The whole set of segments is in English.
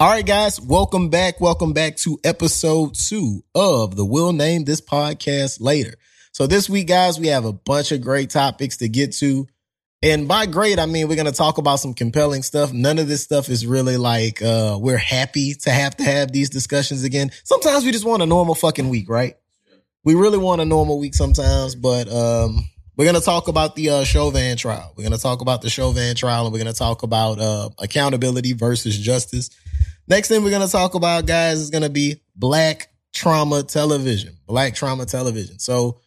All right, guys, welcome back. Welcome back to episode two of the We'll Name This Podcast Later. So this week, guys, we have a bunch of great topics to get to. And by great, I mean we're gonna talk about some compelling stuff. None of this stuff is really like uh we're happy to have to have these discussions again. Sometimes we just want a normal fucking week, right? We really want a normal week sometimes, but um we're gonna talk about the uh Chauvin trial. We're gonna talk about the Chauvin trial and we're gonna talk about uh accountability versus justice. Next thing we're gonna talk about, guys, is gonna be black trauma television. Black trauma television. So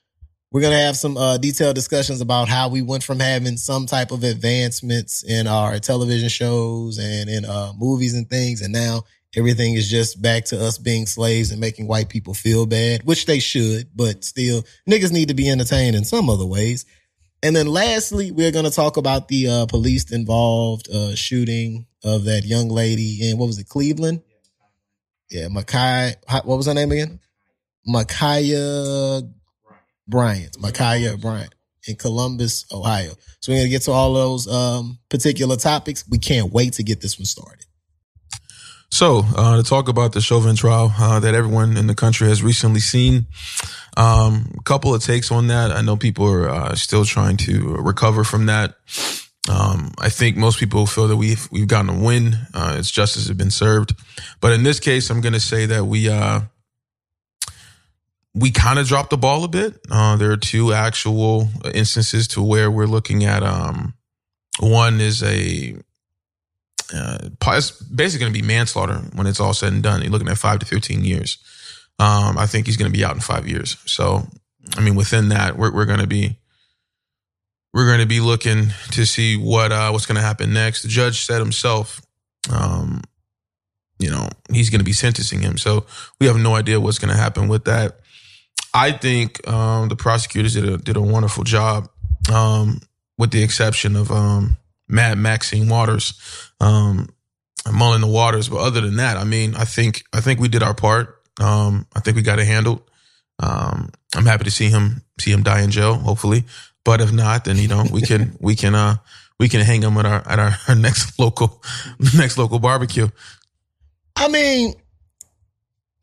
we're going to have some uh, detailed discussions about how we went from having some type of advancements in our television shows and in uh, movies and things. And now everything is just back to us being slaves and making white people feel bad, which they should, but still niggas need to be entertained in some other ways. And then lastly, we're going to talk about the uh, police involved uh, shooting of that young lady in, what was it, Cleveland? Yeah, Makai, what was her name again? Ma'Khia Bryant, Ma'Khia Bryant in Columbus, Ohio. So we're going to get to all those um, particular topics. We can't wait to get this one started. So, uh, to talk about the Chauvin trial uh, that everyone in the country has recently seen, um, a couple of takes on that. I know people are uh, still trying to recover from that. Um, I think most people feel that we've we've gotten a win. Uh, it's justice has been served, but in this case, I'm going to say that we uh, we kind of dropped the ball a bit. Uh, there are two actual instances to where we're looking at. Um, one is a uh, it's basically going to be manslaughter when it's all said and done. You're looking at five to fifteen years. Um, I think he's going to be out in five years. So, I mean, within that, we're, we're going to be we're going to be looking to see what uh, what's going to happen next. The judge said himself, um, you know, he's going to be sentencing him. So we have no idea what's going to happen with that. I think um, the prosecutors did a did a wonderful job, um, with the exception of um, Matt Maxine Waters, um, mulling the waters. But other than that, I mean, I think I think we did our part. Um, I think we got it handled. Um, I'm happy to see him see him die in jail, hopefully. But if not, then you know we can we can uh we can hang him at our at our, our next local next local barbecue. I mean,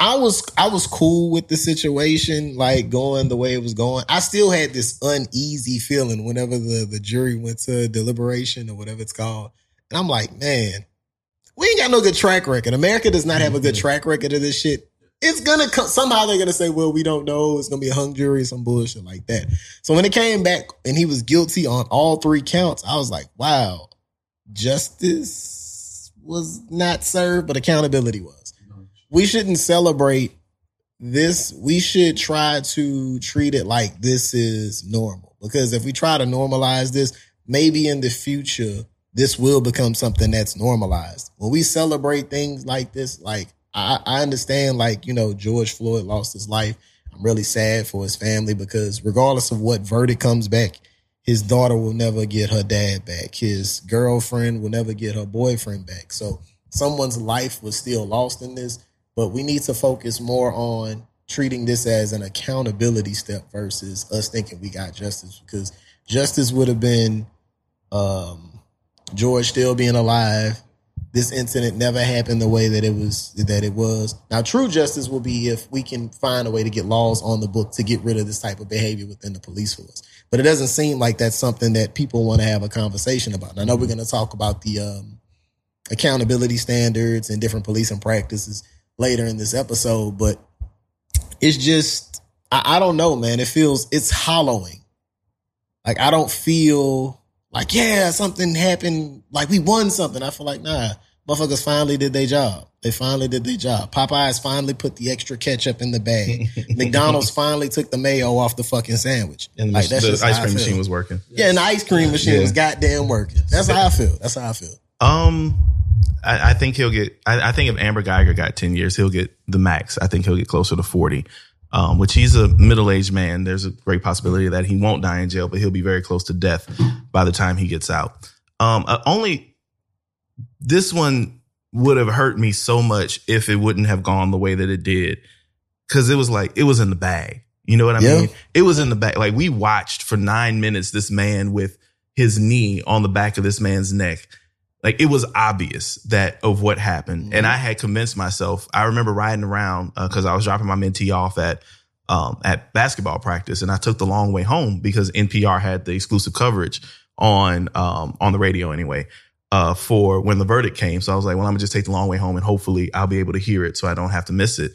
I was I was cool with the situation, like going the way it was going. I still had this uneasy feeling whenever the, the jury went to deliberation or whatever it's called. And I'm like, man, we ain't got no good track record. America does not have a good mm-hmm. track record of this shit. It's gonna come somehow they're gonna say, well, we don't know. It's gonna be a hung jury, some bullshit like that. So when it came back and he was guilty on all three counts, I was like, wow, justice was not served, but accountability was we shouldn't celebrate this. We should try to treat it like this is normal. Because if we try to normalize this, maybe in the future, this will become something that's normalized. When we celebrate things like this, like I, I understand, like, you know, George Floyd lost his life. I'm really sad for his family because regardless of what verdict comes back, his daughter will never get her dad back. His girlfriend will never get her boyfriend back. So someone's life was still lost in this but we need to focus more on treating this as an accountability step versus us thinking we got justice because justice would have been um, George still being alive. This incident never happened the way that it was that it was. Now, true justice will be if we can find a way to get laws on the book to get rid of this type of behavior within the police force. But it doesn't seem like that's something that people want to have a conversation about. And I know we're going to talk about the um, accountability standards and different policing practices later in this episode, but it's just, I, I don't know, man. It feels, it's hollowing. Like, I don't feel like, yeah, something happened. Like, we won something. I feel like, nah, motherfuckers finally did their job. They finally did their job. Popeyes finally put the extra ketchup in the bag. McDonald's finally took the mayo off the fucking sandwich. And like, that's the ice cream machine was working. Yeah, and the ice cream machine yeah. was goddamn working. That's how I feel. That's how I feel. Um, I, I think he'll get. I, I, think if Amber Guyger got ten years, he'll get the max. I think he'll get closer to forty. Um, which he's a middle aged man. There's a great possibility that he won't die in jail, but he'll be very close to death by the time he gets out. Um, uh, only this one would have hurt me so much if it wouldn't have gone the way that it did, because it was like it was in the bag. You know what I yeah. mean? It was in the back. Like we watched for nine minutes this man with his knee on the back of this man's neck like it was obvious that of what happened, Mhm. and I had convinced myself. I remember riding around because I was dropping my mentee off at um, at basketball practice, and I took the long way home because NPR had the exclusive coverage on um, on the radio anyway uh, for when the verdict came. So I was like, well, I'm gonna just take the long way home, and hopefully I'll be able to hear it, so I don't have to miss it.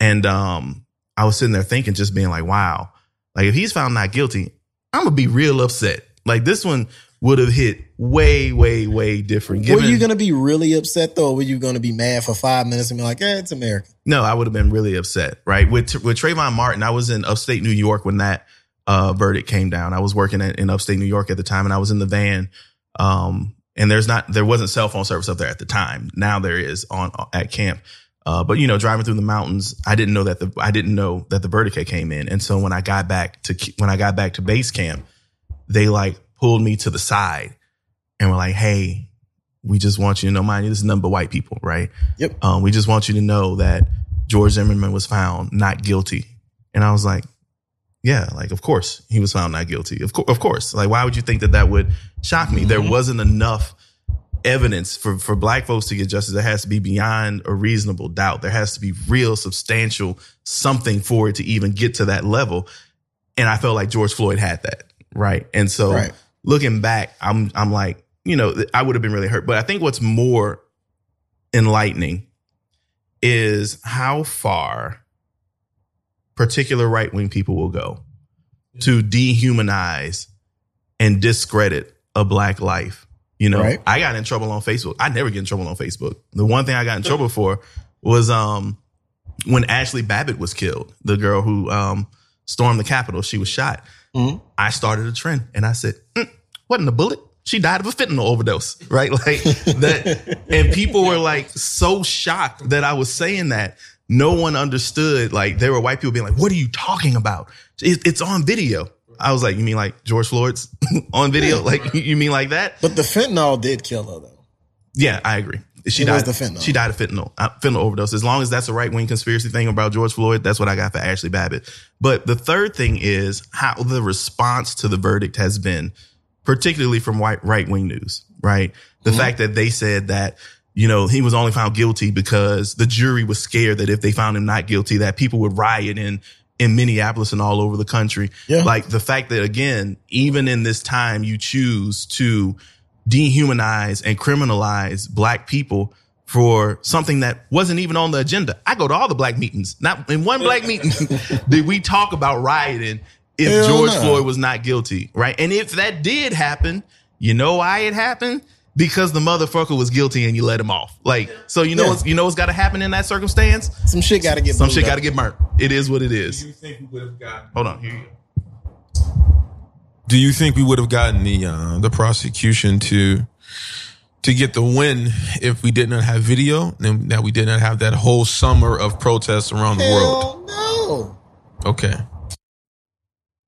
And um, I was sitting there thinking, just being like, wow, like if he's found not guilty, I'm gonna be real upset. Like this one would have hit way, way, way different. were you gonna be really upset though, or were you gonna be mad for five minutes and be like, "Eh, it's America"? no, I would have been really upset, right? With with Trayvon Martin, I was in upstate New York when that uh, verdict came down. I was working at, in upstate New York at the time, and I was in the van. Um, and there's not there wasn't cell phone service up there at the time. Now there is on at camp. Uh, but you know, driving through the mountains, I didn't know that the I didn't know that the verdict came in, and so when I got back to when I got back to base camp, they like pulled me to the side and were like, "Hey, we just want you to know, mind you, this is nothing but white people, right? Yep. Um, we just want you to know that George Zimmerman was found not guilty." And I was like, "Yeah, like of course he was found not guilty. Of course, of course. Like why would you think that that would shock me? There Mhm. wasn't enough." evidence for, for black folks to get justice, there has to be beyond a reasonable doubt. There has to be real substantial something for it to even get to that level. And I felt like George Floyd had that. Right. And so Right. Looking back, I'm, I'm like, you know, I would have been really hurt. But I think what's more enlightening is how far particular right wing people will go to dehumanize and discredit a black life. You know, Right. I got in trouble on Facebook. I never get in trouble on Facebook. The one thing I got in trouble for was um when Ashley Babbitt was killed, the girl who um stormed the Capitol. She was shot. Mhm. I started a trend and I said, mm, wasn't a bullet. She died of a fentanyl overdose, right? Like that. And people were like so shocked that I was saying that. No one understood. Like there were white people being like, what are you talking about? It's on video. I was like, you mean like George Floyd's on video? Like you mean like that? But the fentanyl did kill her though. Yeah, I agree. She It was died. the fentanyl. She died of fentanyl, uh, fentanyl overdose. As long as that's a right wing conspiracy thing about George Floyd, that's what I got for Ashley Babbitt. But the third thing is how the response to the verdict has been, particularly from white right wing news. Right, the Mhm. fact that they said that you know he was only found guilty because the jury was scared that if they found him not guilty, that people would riot in in Minneapolis and all over the country. Yeah. Like the fact that again, even in this time, you choose to dehumanize and criminalize black people for something that wasn't even on the agenda. I go to all the black meetings. Not in one black meeting did we talk about rioting if Hell George no. Floyd was not guilty, right? And if that did happen, you know why it happened? Because the motherfucker was guilty and you let him off. Like, so you know Yeah. what's you know what's got to happen in that circumstance? Some shit got to get Some shit up. got to get burnt. It is what it is. Do you think we would have gotten? Hold on, here you go. Do you think we would have gotten the uh, the prosecution to to get the win if we did not have video and that we did not have that whole summer of protests around the world? No. Okay.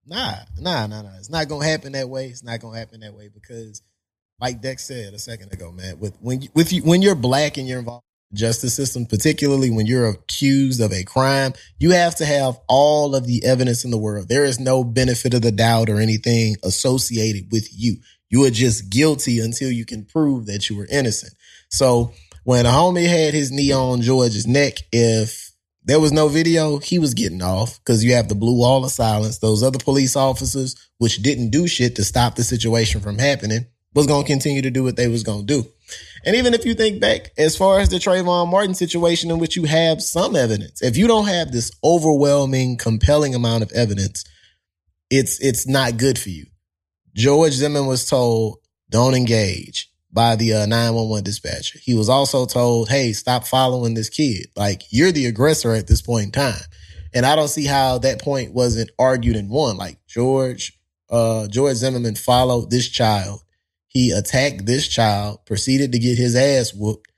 Nah, nah, nah, nah. It's not gonna happen that way. It's not gonna happen that way because, like Dex said a second ago, man, with when you, with you, when you're black and you're involved justice system, particularly when you're accused of a crime, you have to have all of the evidence in the world. There is no benefit of the doubt or anything associated with you. You are just guilty until you can prove that you were innocent. So when a homie had his knee on George's neck, if there was no video, he was getting off because you have the blue wall of silence. Those other police officers, which didn't do shit to stop the situation from happening, was going to continue to do what they was going to do. And even if you think back, as far as the Trayvon Martin situation in which you have some evidence, if you don't have this overwhelming, compelling amount of evidence, it's it's not good for you. George Zimmerman was told, don't engage by the uh, 911 dispatcher. He was also told, hey, stop following this kid. Like, you're the aggressor at this point in time. And I don't see how that point wasn't argued and won. Like, George, uh, George Zimmerman followed this child. He attacked this child, proceeded to get his ass whooped.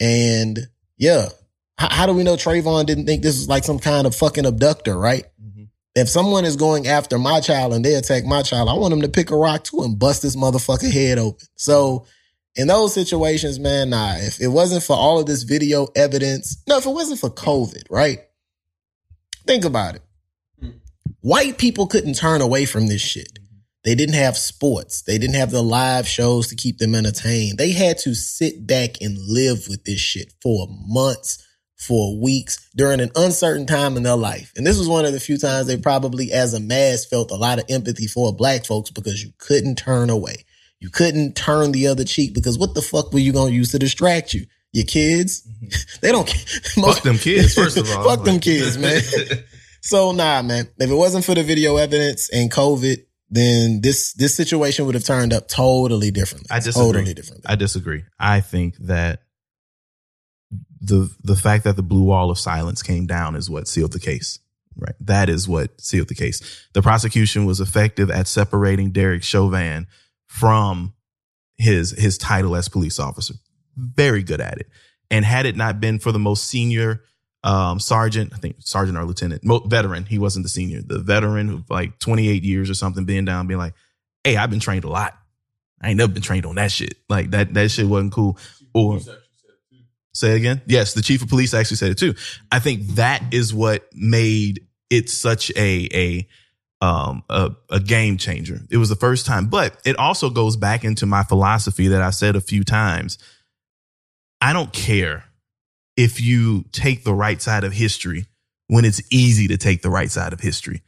And yeah, how, how do we know Trayvon didn't think this was like some kind of fucking abductor, right? Mm-hmm. if someone is going after my child and they attack my child, I want them to pick a rock too and bust this motherfucker head open. So in those situations, man, nah, if it wasn't for all of this video evidence, no, if it wasn't for COVID, right? Think about it. Hmm. White people couldn't turn away from this shit. They didn't have sports. They didn't have the live shows to keep them entertained. They had to sit back and live with this shit for months, for weeks during an uncertain time in their life. And this was one of the few times they probably, as a mass, felt a lot of empathy for black folks because you couldn't turn away. You couldn't turn the other cheek because what the fuck were you going to use to distract you? Your kids? Mm-hmm. they don't Fuck them kids, first of all. Fuck them kids, man. so nah, man. If it wasn't for the video evidence and COVID, then this this situation would have turned up totally differently. I disagree. Totally differently. I disagree. I think that the the fact that the blue wall of silence came down is what sealed the case. Right. That is what sealed the case. The prosecution was effective at separating Derek Chauvin from his his title as police officer. Very good at it. And had it not been for the most senior um, sergeant, I think sergeant or lieutenant, veteran, he wasn't the senior, the veteran of like 28 years or something, being down, being like, "Hey, I've been trained a lot. I ain't never been trained on that shit. Like that that shit wasn't cool." Or say it again. Yes, the chief of police actually said it too. I think that is what made it such a a um a, a game changer. It was the first time, but it also goes back into my philosophy that I said a few times. I don't care if you take the right side of history when it's easy to take the right side of history.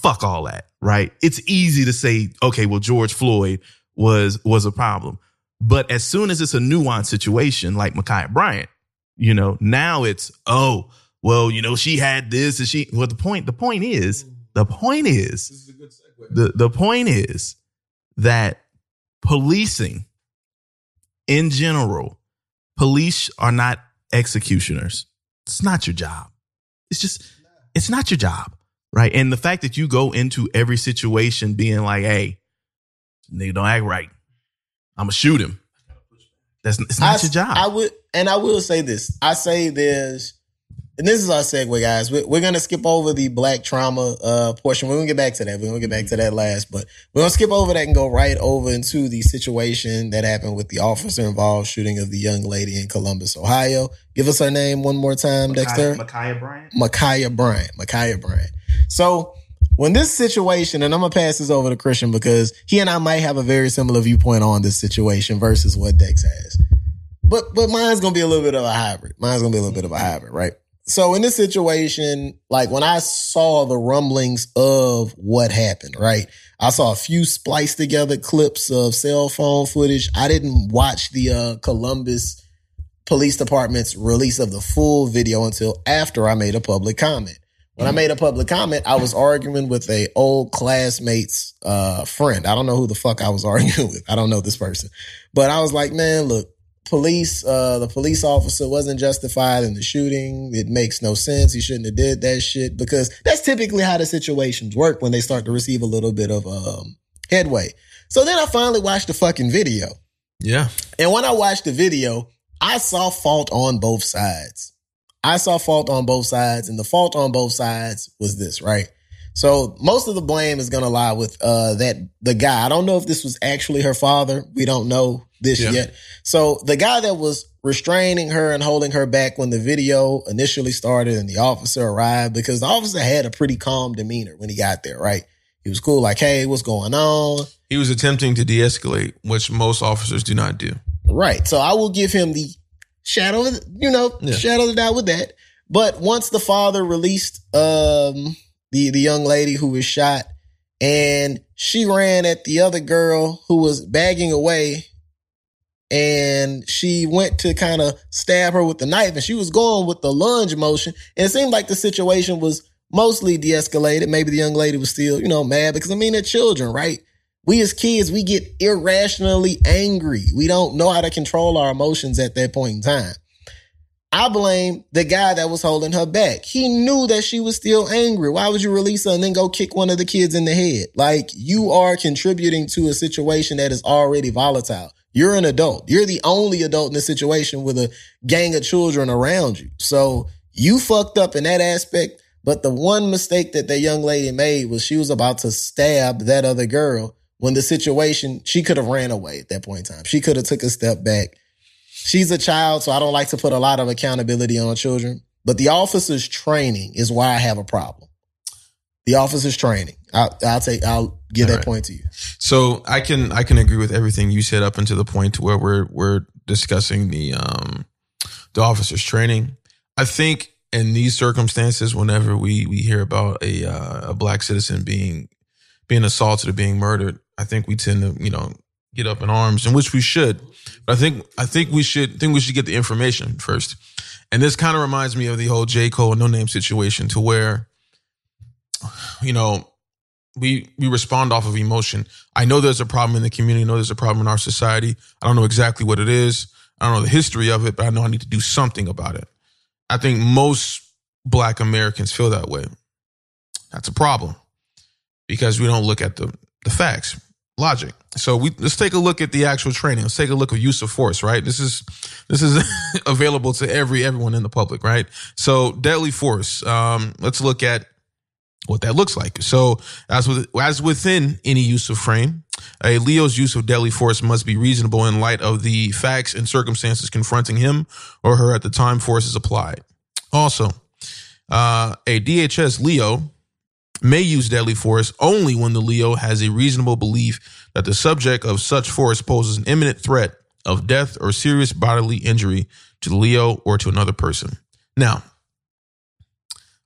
Fuck all that, right? It's easy to say, okay, well, George Floyd was was a problem. But as soon as it's a nuanced situation like Ma'Khia Bryant, you know, now it's, oh, well, you know, she had this and she well, the point, the point is, the point is the, the point is that policing in general, police are not executioners. It's not your job. It's just, it's not your job. Right. And the fact that you go into every situation being like, hey, nigga don't act right. I'm gonna shoot him. That's it's not I, your job. I would, and I will say this. I say there's, and this is our segue, guys. We're, we're gonna skip over the black trauma uh, portion. We're gonna get back to that. We're gonna get back to that last, but we're gonna skip over that and go right over into the situation that happened with the officer involved shooting of the young lady in Columbus, Ohio. Give us her name one more time, Dexter. Ma'Khia Bryant. Ma'Khia Bryant. Ma'Khia Bryant. So when this situation, and I'm gonna pass this over to Christian because he and I might have a very similar viewpoint on this situation versus what Dex has. But but mine's gonna be a little bit of a hybrid. Mine's gonna be a little bit of a hybrid, right? So in this situation, like when I saw the rumblings of what happened, right? I saw a few spliced together clips of cell phone footage. I didn't watch the uh, Columbus Police Department's release of the full video until after I made a public comment. When I made a public comment, I was arguing with a old classmate's uh, friend. I don't know who the fuck I was arguing with. I don't know this person, but I was like, man, look, police, uh, the police officer wasn't justified in the shooting. It makes no sense. He shouldn't have did that shit because that's typically how the situations work when they start to receive a little bit of um, headway. So then I finally watched the fucking video. Yeah. And when I watched the video, I saw fault on both sides. I saw fault on both sides, and the fault on both sides was this, right? So most of the blame is going to lie with uh, that the guy. I don't know if this was actually her father. We don't know this Yeah. yet. So the guy that was restraining her and holding her back when the video initially started and the officer arrived, because the officer had a pretty calm demeanor when he got there, right? He was cool, like, "Hey, what's going on?" He was attempting to de-escalate, which most officers do not do. Right. So I will give him the shadow, of the, you know, Yeah. shadow of the doubt with that. But once the father released um the the young lady who was shot, and she ran at the other girl who was bagging away, and she went to kind of stab her with the knife, and she was going with the lunge motion, and it seemed like the situation was mostly de-escalated. Maybe the young lady was still, you know, mad because I mean they're children, right? we as kids, we get irrationally angry. We don't know how to control our emotions at that point in time. I blame the guy that was holding her back. He knew that she was still angry. Why would you release her and then go kick one of the kids in the head? Like you are contributing to a situation that is already volatile. You're an adult. You're the only adult in the situation with a gang of children around you. So you fucked up in that aspect. But the one mistake that that young lady made was she was about to stab that other girl when the situation she could have ran away at that point in time. She could have took a step back. She's a child, so I don't like to put a lot of accountability on children. But the officer's training is why I have a problem. The officer's training. I'll, I'll take. I'll give All that right. point to you. So I can I can agree with everything you said up until the point where we're we're discussing the um the officers training. I think in these circumstances, whenever we we hear about a uh, a black citizen being being assaulted or being murdered, I think we tend to you know get up in arms, and which we should. But I think I think we should think we should get the information first. And this kind of reminds me of the whole J Cole Noname situation, to where you know we we respond off of emotion. I know there's a problem in the community. I know there's a problem in our society. I don't know exactly what it is. I don't know the history of it, but I know I need to do something about it. I think most black Americans feel that way. That's a problem because we don't look at the the facts, logic. So we let's take a look at the actual training. Let's take a look at use of force, right? This is this is available to every everyone in the public, right? So deadly force. Um, let's look at what that looks like. So, as with as within any use of frame, a Leo's use of deadly force must be reasonable in light of the facts and circumstances confronting him or her at the time force is applied. Also, uh, a DHS Leo may use deadly force only when the Leo has a reasonable belief that the subject of such force poses an imminent threat of death or serious bodily injury to the Leo or to another person. Now,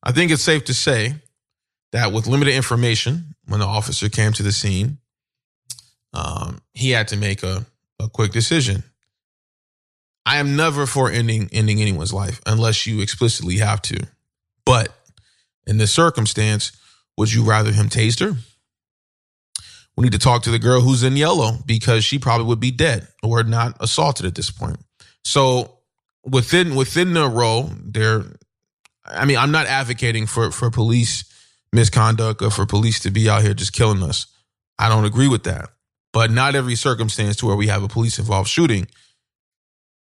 I think it's safe to say that with limited information, when the officer came to the scene, um, he had to make a, a quick decision. I am never for ending ending anyone's life unless you explicitly have to. But in this circumstance, would you rather him tase her? We need to talk to the girl who's in yellow because she probably would be dead or not assaulted at this point. So within within the role, there I mean, I'm not advocating for for police misconduct or for police to be out here just killing us. I don't agree with that. But not every circumstance to where we have a police involved shooting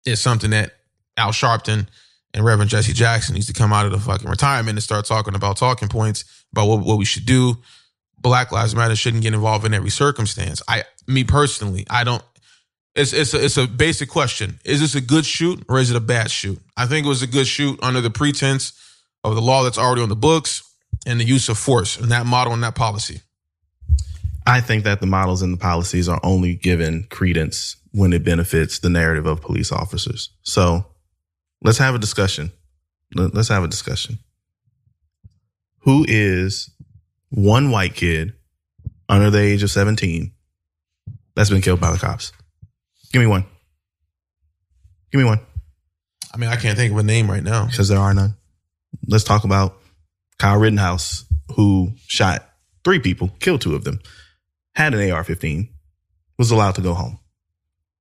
is something that Al Sharpton and Reverend Jesse Jackson needs to come out of the fucking retirement and start talking about talking points about what, what we should do. Black Lives Matter shouldn't get involved in every circumstance. I, me personally, I don't. It's it's a, it's a basic question. Is this a good shoot or is it a bad shoot? I think it was a good shoot under the pretense of the law that's already on the books and the use of force and that model and that policy. I think that the models and the policies are only given credence when it benefits the narrative of police officers. So let's have a discussion. Let- Let's have a discussion. Who is one white kid under the age of 17 that's been killed by the cops? Give me one. Give me one I mean, I can't think of a name right now. because there are none. Let's talk about Kyle Rittenhouse, who shot three people, killed two of them, had an AR 15, was allowed to go home.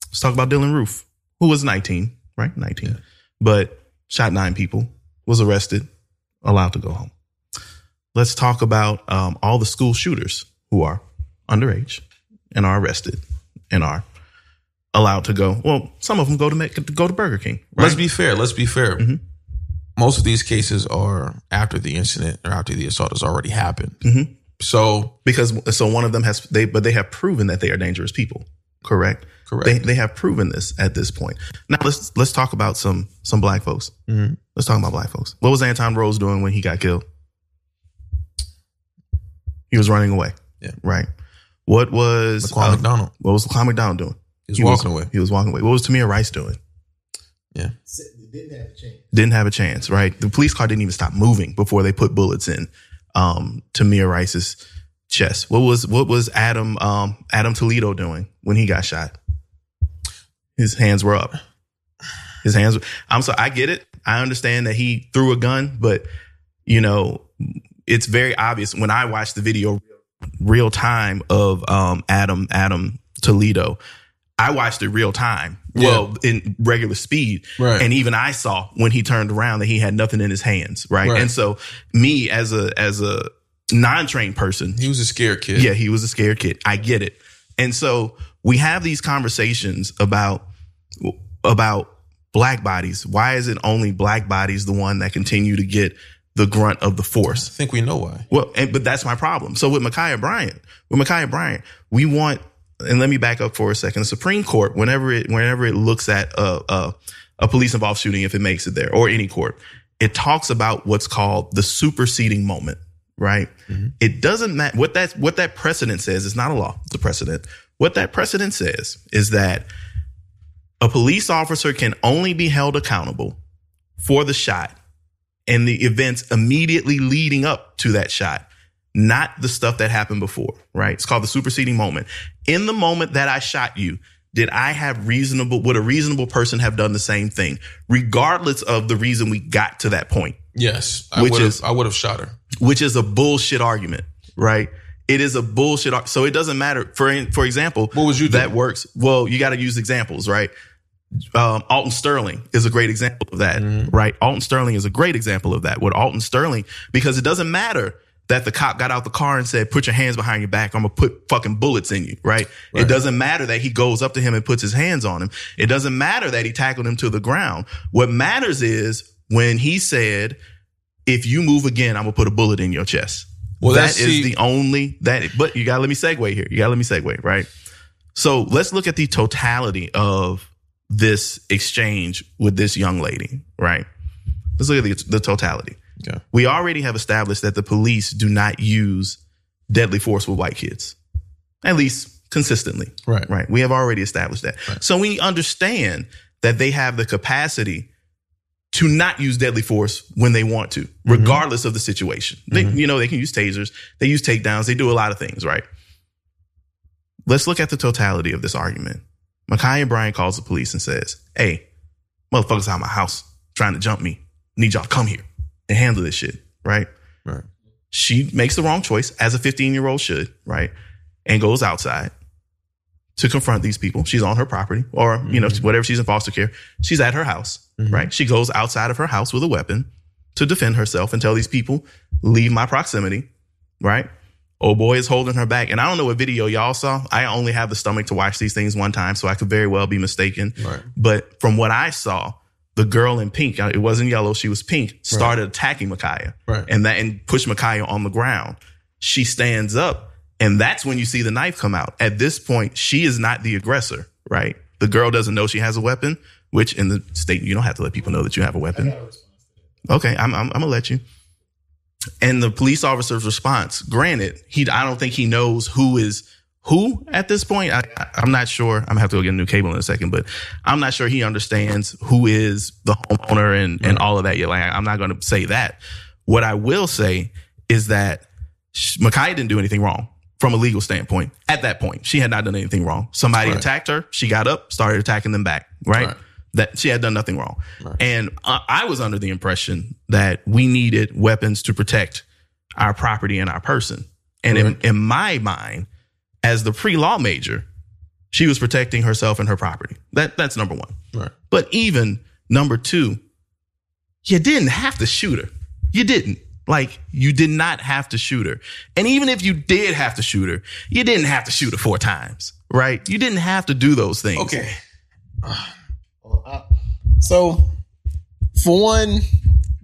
Let's talk about Dylann Roof, who was 19, right? 19, but shot nine people, was arrested, allowed to go home. Let's talk about um, all the school shooters who are underage and are arrested and are allowed to go. Well, some of them go to make, go to Burger King. Let's be fair. Let's be fair. Mhm. Most of these cases are after the incident or after the assault has already happened. Mhm. So, because so one of them has they but they have proven that they are dangerous people correct correct. they they have proven this at this point now let's let's talk about some some black folks Mhm. let's talk about black folks what was Antwon Rose doing when he got killed he was running away Yeah. right what was Laquan uh, McDonald. what was Laquan McDonald doing He was He walking away. he was walking away what was Tamir Rice doing Didn't have a chance. didn't have a chance, right? The police car didn't even stop moving before they put bullets in um Tamir Rice's chest. What was what was Adam um Adam Toledo doing when he got shot? His hands were up. His hands were, I'm sorry, I get it. I understand that he threw a gun, but you know, it's very obvious when I watched the video real time of um Adam Adam Toledo. I watched it real time. Well, in regular speed. Right. And even I saw when he turned around that he had nothing in his hands, right? Right. And so me as a as a non-trained person, he was a scared kid. yeah, he was a scared kid. I get it. And so we have these conversations about about black bodies. Why is it only black bodies the one that continue to get the grunt of the force? I think we know why. Well, and, but that's my problem. So with Ma'Khia Bryant, with Ma'Khia Bryant, we want, and let me back up for a second. The Supreme Court, whenever it, whenever it looks at a, a, a police involved shooting, if it makes it there or any court, it talks about what's called the superseding moment, right? Mhm. It doesn't matter what that what that precedent says. It's not a law; it's a precedent. What that precedent says is that a police officer can only be held accountable for the shot and the events immediately leading up to that shot, not the stuff that happened before, right? It's called the superseding moment. In the moment that I shot you, did I have reasonable, would a reasonable person have done the same thing, regardless of the reason we got to that point? Yes, I Which is- I would have shot her. which is a bullshit argument, right? It is a bullshit. ar- So it doesn't matter. For for example, What was you do? that works? Well, you got to use examples, right? Um, Alton Sterling is a great example of that, Mhm. right? Alton Sterling is a great example of that. What Alton Sterling, because it doesn't matter that the cop got out the car and said, "Put your hands behind your back. I'm gonna put fucking bullets in you," right? Right. It doesn't matter that he goes up to him and puts his hands on him. It doesn't matter that he tackled him to the ground. What matters is when he said, "If you move again, I'm gonna put a bullet in your chest." Well, that's- see- the only that. But you gotta let me segue here. You gotta let me segue, right? So let's look at the totality of this exchange with this young lady, right? Let's look at the, the totality. Okay. We already have established that the police do not use deadly force with white kids, at least consistently. Right. Right. We have already established that. Right. So we understand that they have the capacity to not use deadly force when they want to, regardless of the situation. They, Mhm. you know, they can use tasers, they use takedowns, they do a lot of things, right? Let's look at the totality of this argument. Ma'Khia Bryant calls the police and says, Hey, motherfuckers out my house trying to jump me. Need y'all to come here and handle this shit, right? Right. She makes the wrong choice, as a 15 year old should, right? And goes outside to confront these people. She's on her property or, you know, Mhm. whatever she's in foster care. She's at her house, Mhm. right? She goes outside of her house with a weapon to defend herself and tell these people, leave my proximity, right? Oh boy is holding her back. And I don't know what video y'all saw. I only have the stomach to watch these things one time, so I could very well be mistaken. Right. But from what I saw, the girl in pink, uh, it wasn't yellow, she was pink, started attacking Ma'Khia Right. and that and push Ma'Khia on the ground. She stands up, and that's when you see the knife come out. At this point, she is not the aggressor, right? The girl doesn't know she has a weapon, which in the state you don't have to let people know that you have a weapon. Okay, I'm I'm, I'm gonna let you. And the police officer's response, granted, he I don't think he knows who is who at this point. I, I'm not sure. I'm gonna have to go get a new cable in a second, but I'm not sure he understands who is the homeowner and and mm-hmm. all of that yet. Like I'm not gonna say that. What I will say is that Ma'Khia didn't do anything wrong from a legal standpoint. At that point, she had not done anything wrong. Somebody Right. attacked her. She got up, started attacking them back. Right. Right. That she had done nothing wrong. Right. And I, I was under the impression that we needed weapons to protect our property and our person. And in, in my mind, as the pre-law major, she was protecting herself and her property. That that's number one. Right. But even number two, you didn't have to shoot her. You didn't. Like, you did not have to shoot her. And even if you did have to shoot her, you didn't have to shoot her four times, right? You didn't have to do those things. Okay. So, for one,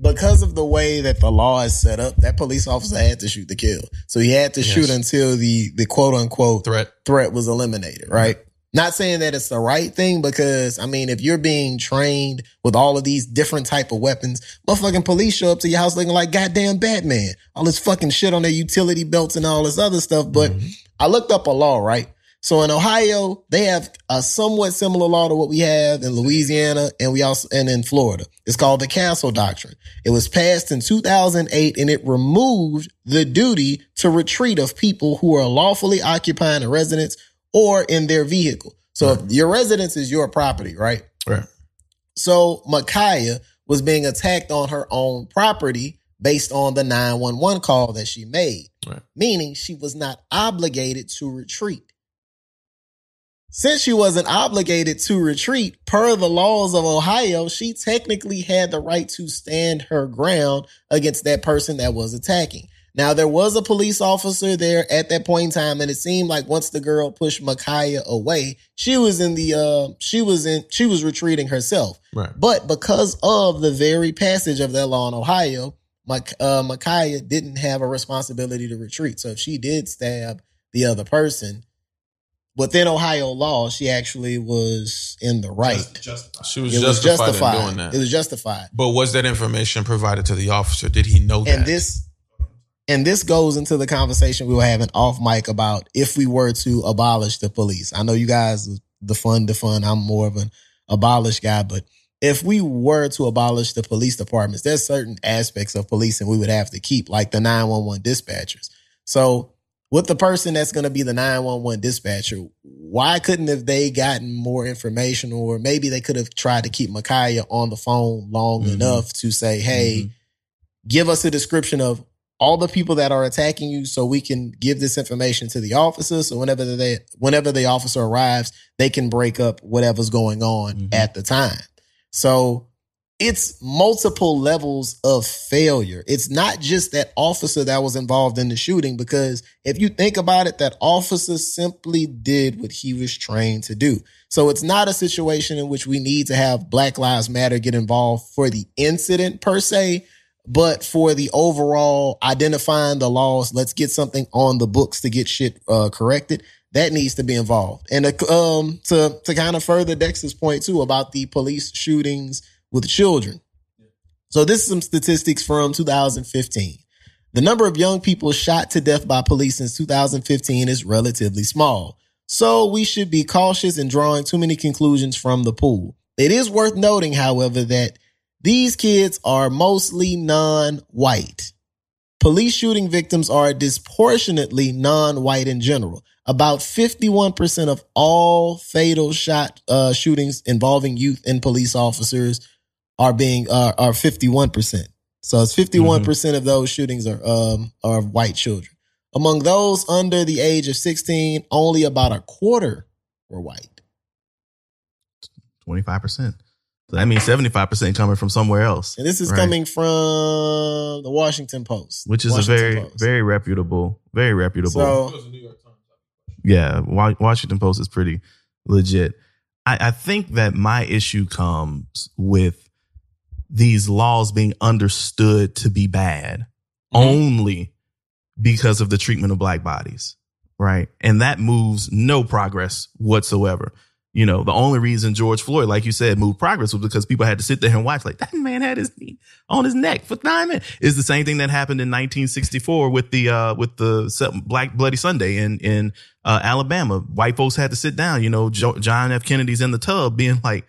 because of the way that the law is set up, that police officer had to shoot to kill. So he had to Yes. shoot until the the quote unquote Threat. threat was eliminated, right? Not saying that it's the right thing because I mean, if you're being trained with all of these different type of weapons, motherfucking police show up to your house looking like goddamn Batman, all this fucking shit on their utility belts and all this other stuff. But Mhm. I looked up a law, right? So in Ohio, they have a somewhat similar law to what we have in Louisiana and we also and in Florida. It's called the Castle Doctrine. It was passed in 2008 and it removed the duty to retreat of people who are lawfully occupying a residence or in their vehicle. So if your residence is your property, right? Right. So Ma'Khia was being attacked on her own property based on the 911 call that she made, Right. meaning she was not obligated to retreat. Since she wasn't obligated to retreat per the laws of Ohio, she technically had the right to stand her ground against that person that was attacking. Now, there was a police officer there at that point in time, and it seemed like once the girl pushed Ma'Khia away, she was in the, uh, she was in, she was retreating herself. Right. But because of the very passage of that law in Ohio, Mik- uh, Ma'Khia didn't have a responsibility to retreat. So if she did stab the other person, within Ohio law, she actually was in the right. She was It was justified, justified. in doing that. It was justified. but was that information provided to the officer? Did he know that? And this, And this goes into the conversation we were having off mic about if we were to abolish the police. I know you guys, the fun, the fun. I'm more of an abolish guy, but if we were to abolish the police departments, there's certain aspects of policing we would have to keep, like the 911 dispatchers. So with the person that's going to be the 911 dispatcher, why couldn't have they gotten more information or maybe they could have tried to keep Ma'Khia on the phone long mm-hmm. enough to say, hey, mm-hmm. give us a description of all the people that are attacking you so we can give this information to the officer. So whenever they, whenever the officer arrives, they can break up whatever's going on mm-hmm. at the time. So it's multiple levels of failure. It's not just that officer that was involved in the shooting, because if you think about it, that officer simply did what he was trained to do. So it's not a situation in which we need to have Black Lives Matter get involved for the incident per se, but for the overall identifying the laws, let's get something on the books to get shit uh, corrected. That needs to be involved. And uh, um, to to kind of further Dex's point too about the police shootings with children. So this is some statistics from 2015. The number of young people shot to death by police since 2015 is relatively small. So we should be cautious in drawing too many conclusions from the pool. It is worth noting, however, that these kids are mostly non-white. Police shooting victims are disproportionately non-white in general. About 51% of all fatal shot uh, shootings involving youth and police officers are being uh, are 51%. So it's 51% mm hmm of those shootings are um are white children. Among those under the age of 16, only about a quarter were white. 25%. So that means 75% coming from somewhere else. And this is right? coming from the Washington Post. Which is Washington a very, Post. very reputable, very reputable. So, yeah, Washington Post is pretty legit. I, I think that my issue comes with these laws being understood to be bad mm-hmm. only because of the treatment of black bodies. Right. And that moves no progress whatsoever. You know, the only reason George Floyd, like you said, moved progress was because people had to sit there and watch, like, that man had his knee on his neck for nine minutes. Is the same thing that happened in 1964 with the, uh, with the Black Bloody Sunday in, in, uh, Alabama. White folks had to sit down, you know, John F. Kennedy's in the tub being like,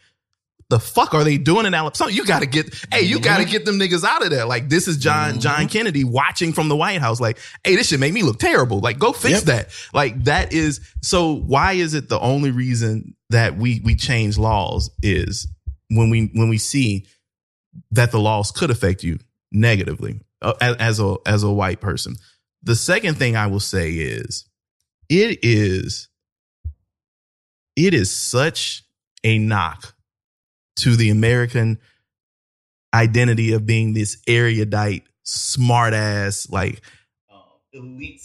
the fuck are they doing in Alabama? You got to get, hey, you got to mm-hmm. get them niggas out of there. Like this is John mm-hmm. John Kennedy watching from the White House. Like, hey, this should make me look terrible. Like, go fix yep. that. Like that is so. Why is it the only reason that we we change laws is when we when we see that the laws could affect you negatively uh, as a as a white person. The second thing I will say is it is it is such a knock to the American identity of being this erudite, smart ass, like uh, elite,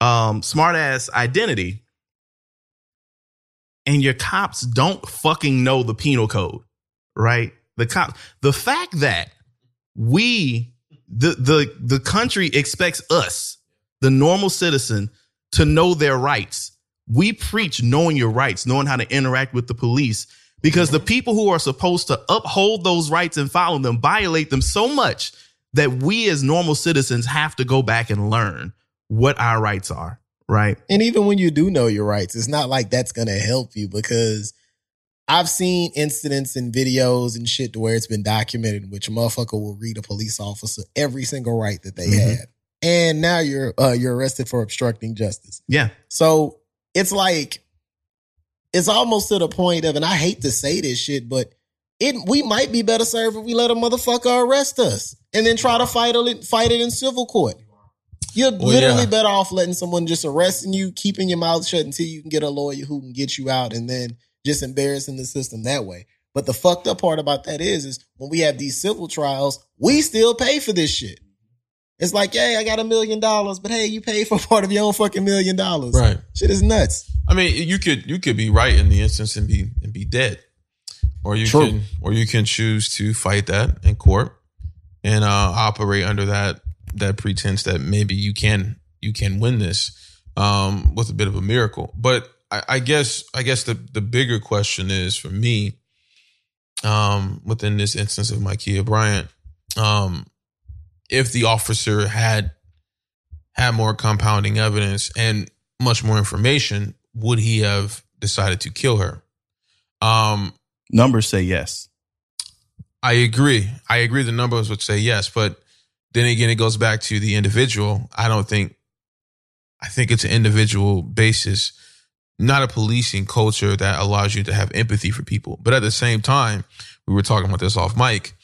um, smart ass identity. And your cops don't fucking know the penal code, right? The cop, the fact that we, the, the, the country expects us, the normal citizen, to know their rights. We preach knowing your rights, knowing how to interact with the police because the people who are supposed to uphold those rights and follow them violate them so much that we as normal citizens have to go back and learn what our rights are. Right. And even when you do know your rights, it's not like that's going to help you because I've seen incidents and videos and shit to where it's been documented which a motherfucker will read a police officer every single right that they mm-hmm. had. And now you're uh, you're arrested for obstructing justice. Yeah. So it's like it's almost to the point of, and I hate to say this shit, but it we might be better served if we let a motherfucker arrest us and then try to fight it fight it in civil court. You're well, literally yeah. better off letting someone just arresting you, keeping your mouth shut until you can get a lawyer who can get you out, and then just embarrassing the system that way. But the fucked up part about that is, is when we have these civil trials, we still pay for this shit. It's like, hey, I got a million dollars, but hey, you pay for part of your own fucking million dollars. Right. Shit is nuts. I mean, you could you could be right in the instance and be and be dead, or you True. can or you can choose to fight that in court and uh, operate under that that pretense that maybe you can you can win this um, with a bit of a miracle. But I, I guess I guess the the bigger question is for me, um, within this instance of Ma'Khia Bryant, um, if the officer had had more compounding evidence and much more information, would he have decided to kill her? Um, Numbers say yes. I agree. I agree. The numbers would say yes, but then again, it goes back to the individual. I don't think. I think it's an individual basis, not a policing culture that allows you to have empathy for people. But at the same time, we were talking about this off mic.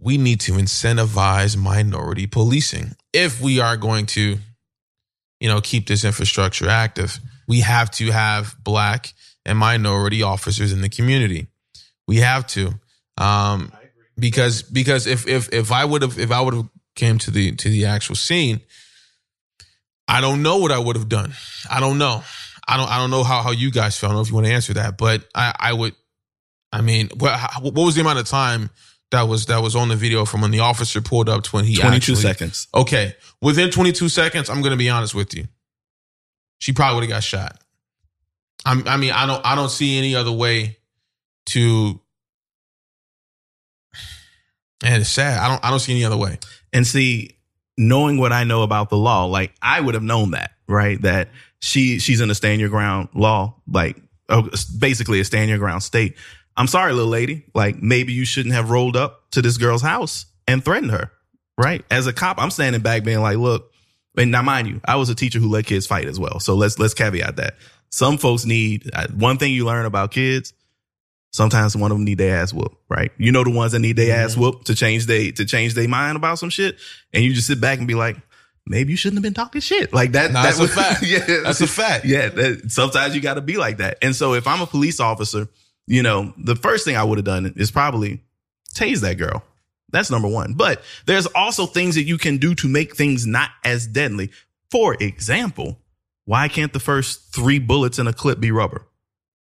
We need to incentivize minority policing if we are going to, you know, keep this infrastructure active. We have to have black and minority officers in the community. We have to. Um, because because if if if I would have if I would have came to the to the actual scene, I don't know what I would have done. I don't know. I don't I don't know how how you guys feel. I don't know if you want to answer that, but I I would. I mean, what what was the amount of time that was that was on the video from when the officer pulled up to when he 22 actually, seconds. Okay, within 22 seconds, I'm going to be honest with you. She probably would have got shot. I'm, I mean, I don't I don't see any other way to and it's sad. I don't I don't see any other way. And see, knowing what I know about the law, like I would have known that, right? That she she's in a stand your ground law, like oh, basically a stand your ground state. I'm sorry, little lady. Like maybe you shouldn't have rolled up to this girl's house and threatened her, right? As a cop, I'm standing back being like, look, and now mind you, I was a teacher who let kids fight as well. So let's let's caveat that. Some folks need uh, one thing you learn about kids. Sometimes one of them need their ass whooped, right? You know the ones that need their ass whooped to change they to change their mind about some shit, and you just sit back and be like, maybe you shouldn't have been talking shit like that. No, that that's a fact. Yeah, That's a fact. yeah, that, sometimes you got to be like that. And so if I'm a police officer, you know, the first thing I would have done is probably tase that girl. That's number one. But there's also things that you can do to make things not as deadly. For example, why can't the first three bullets in a clip be rubber?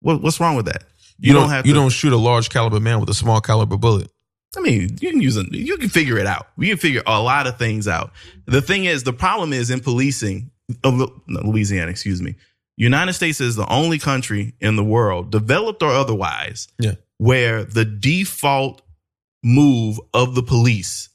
What, what's wrong with that? You, don't have you don't shoot a large caliber man with a small caliber bullet. I mean, you can use a, you can figure it out. You can figure a lot of things out. The thing is, the problem is in policing of Lu- no, Louisiana, excuse me. United States is the only country in the world, developed or otherwise, Yeah. where the default move of the police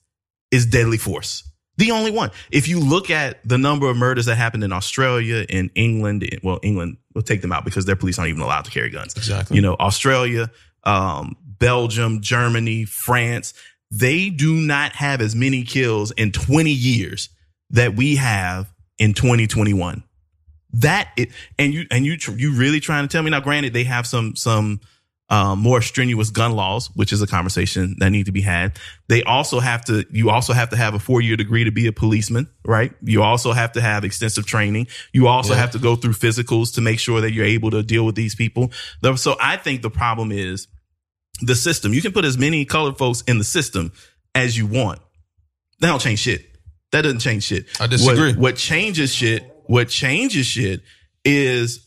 is deadly force. The only one. If you look at the number of murders that happened in Australia, in England, in- well, England will take them out because their police aren't even allowed to carry guns Exactly. you know, Australia, um, Belgium, Germany, France, they do not have as many kills in 20 years that we have in 2021. That it, and you, and you, tr- you really trying to tell me now, granted, they have some, some, um, more strenuous gun laws, which is a conversation that need to be had. They also have to, you also have to have a four year degree to be a policeman, right? You also have to have extensive training. You also Yeah. have to go through physicals to make sure that you're able to deal with these people. So I think the problem is the system. You can put as many colored folks in the system as you want. That don't change shit. That doesn't change shit. I disagree. What, what changes shit, what changes shit is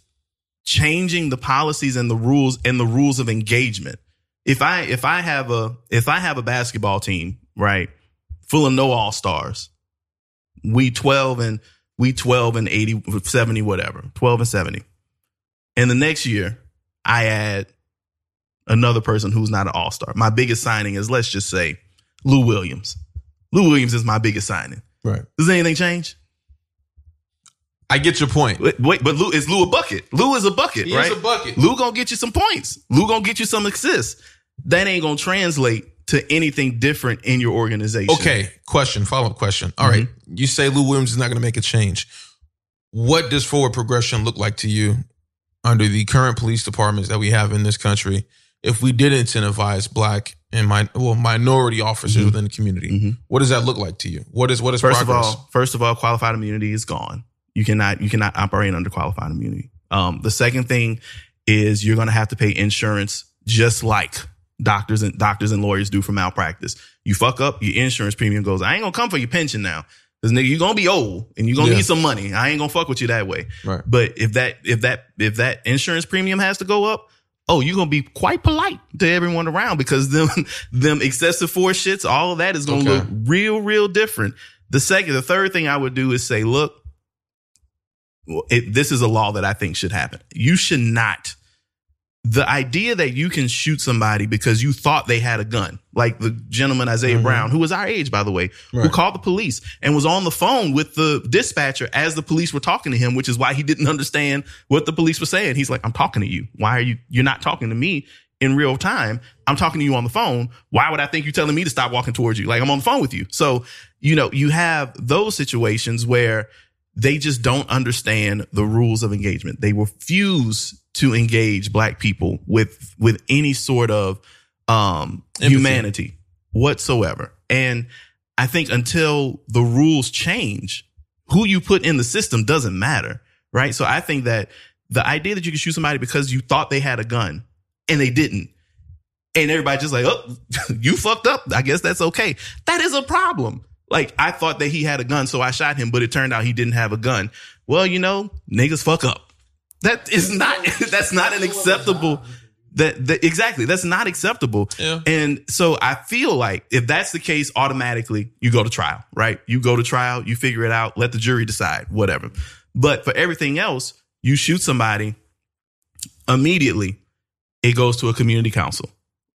changing the policies and the rules and the rules of engagement. If I if I have a if I have a basketball team, right, full of no all stars, we 12 and we 12 and 80 70 whatever, 12 and 70. And the next year I add another person who's not an all-star. My biggest signing is let's just say Lou Williams. Lou Williams is my biggest signing. right. Does anything change? I get your point. Wait, wait, but Lou is Lou a bucket? Lou is a bucket, He is right? a bucket. Lou gonna get you some points. Lou gonna get you some assists. That ain't gonna translate to anything different in your organization. Okay, question, follow up question. All right, you say Lou Williams is not going to make a change. What does forward progression look like to you under the current police departments that we have in this country if we did incentivize black and my well minority officers Mhm. within the community? Mhm. What does that look like to you? What is what is First progress? of all, first of all, qualified immunity is gone. You cannot you cannot operate under qualified immunity. Um, the second thing is you're gonna have to pay insurance just like doctors and doctors and lawyers do for malpractice. You fuck up, your insurance premium goes. I ain't gonna come for your pension now. Cause nigga, you're gonna be old and you're gonna Yeah. need some money. I ain't gonna fuck with you that way. right. But if that if that if that insurance premium has to go up, oh, you're gonna be quite polite to everyone around because them them excessive force shits, all of that is gonna Okay. look real, real different. The second, the third thing I would do is say, look, it, this is a law that I think should happen. You should not the idea that you can shoot somebody because you thought they had a gun, like the gentleman Isaiah Mhm. Brown, who was our age, by the way, who called the police and was on the phone with the dispatcher as the police were talking to him, which is why he didn't understand what the police were saying. He's like, I'm talking to you. Why are you, you're not talking to me in real time? I'm talking to you on the phone. Why would I think you're telling me to stop walking towards you? Like I'm on the phone with you. So, you know, you have those situations where they just don't understand the rules of engagement. They refuse to engage black people with with any sort of um humanity whatsoever. And I think until the rules change, who you put in the system doesn't matter, right? So I think that the idea that you can shoot somebody because you thought they had a gun and they didn't and everybody just like, oh, you fucked up. I guess that's okay. That is a problem. Like I thought that he had a gun, so I shot him, but it turned out he didn't have a gun. Well, you know, niggas fuck up. That is not. That's not an acceptable. That, that exactly. That's not acceptable. Yeah. And so I feel like if that's the case, automatically you go to trial, right? You go to trial, you figure it out, let the jury decide, whatever. But for everything else, you shoot somebody immediately, it goes to a community council,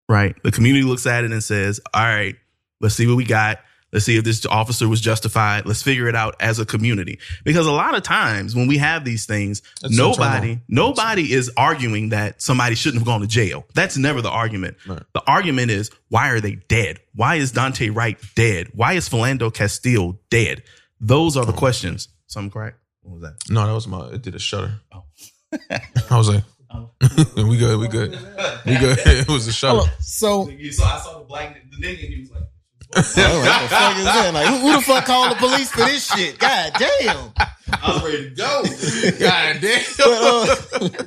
right? The community looks at it and says, all right, let's see what we got. Let's see if this officer was justified. Let's figure it out as a community. Because a lot of times when we have these things, That's nobody, internal. nobody is arguing that somebody shouldn't have gone to jail. That's never the argument. Right. The argument is why are they dead? Why is Daunte Wright dead? Why is Philando Castile dead? Those are the oh. questions. Something crack? What was that? No, that was my. It did a shutter. Oh. I was like, Oh. we good, we good, we good. it was a shutter. Hold on. So, So I saw the black the nigga and he was like, what the fuck is that? Like, who, who the fuck called the police for this shit? God damn. I was ready to go. God damn. But, uh,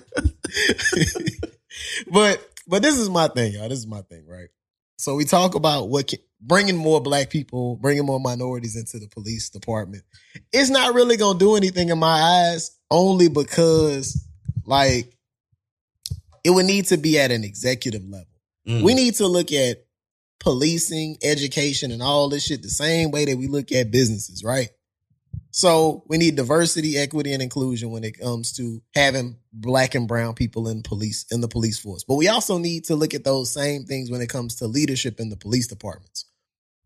but but this is my thing, y'all. This is my thing, right? So we talk about what can, bringing more black people, bringing more minorities into the police department. It's not really gonna do anything in my eyes, only because like it would need to be at an executive level. Mm. We need to look at policing, education, and all this shit the same way that we look at businesses, right? So we need diversity, equity, and inclusion when it comes to having black and brown people in police in the police force. But we also need to look at those same things when it comes to leadership in the police departments.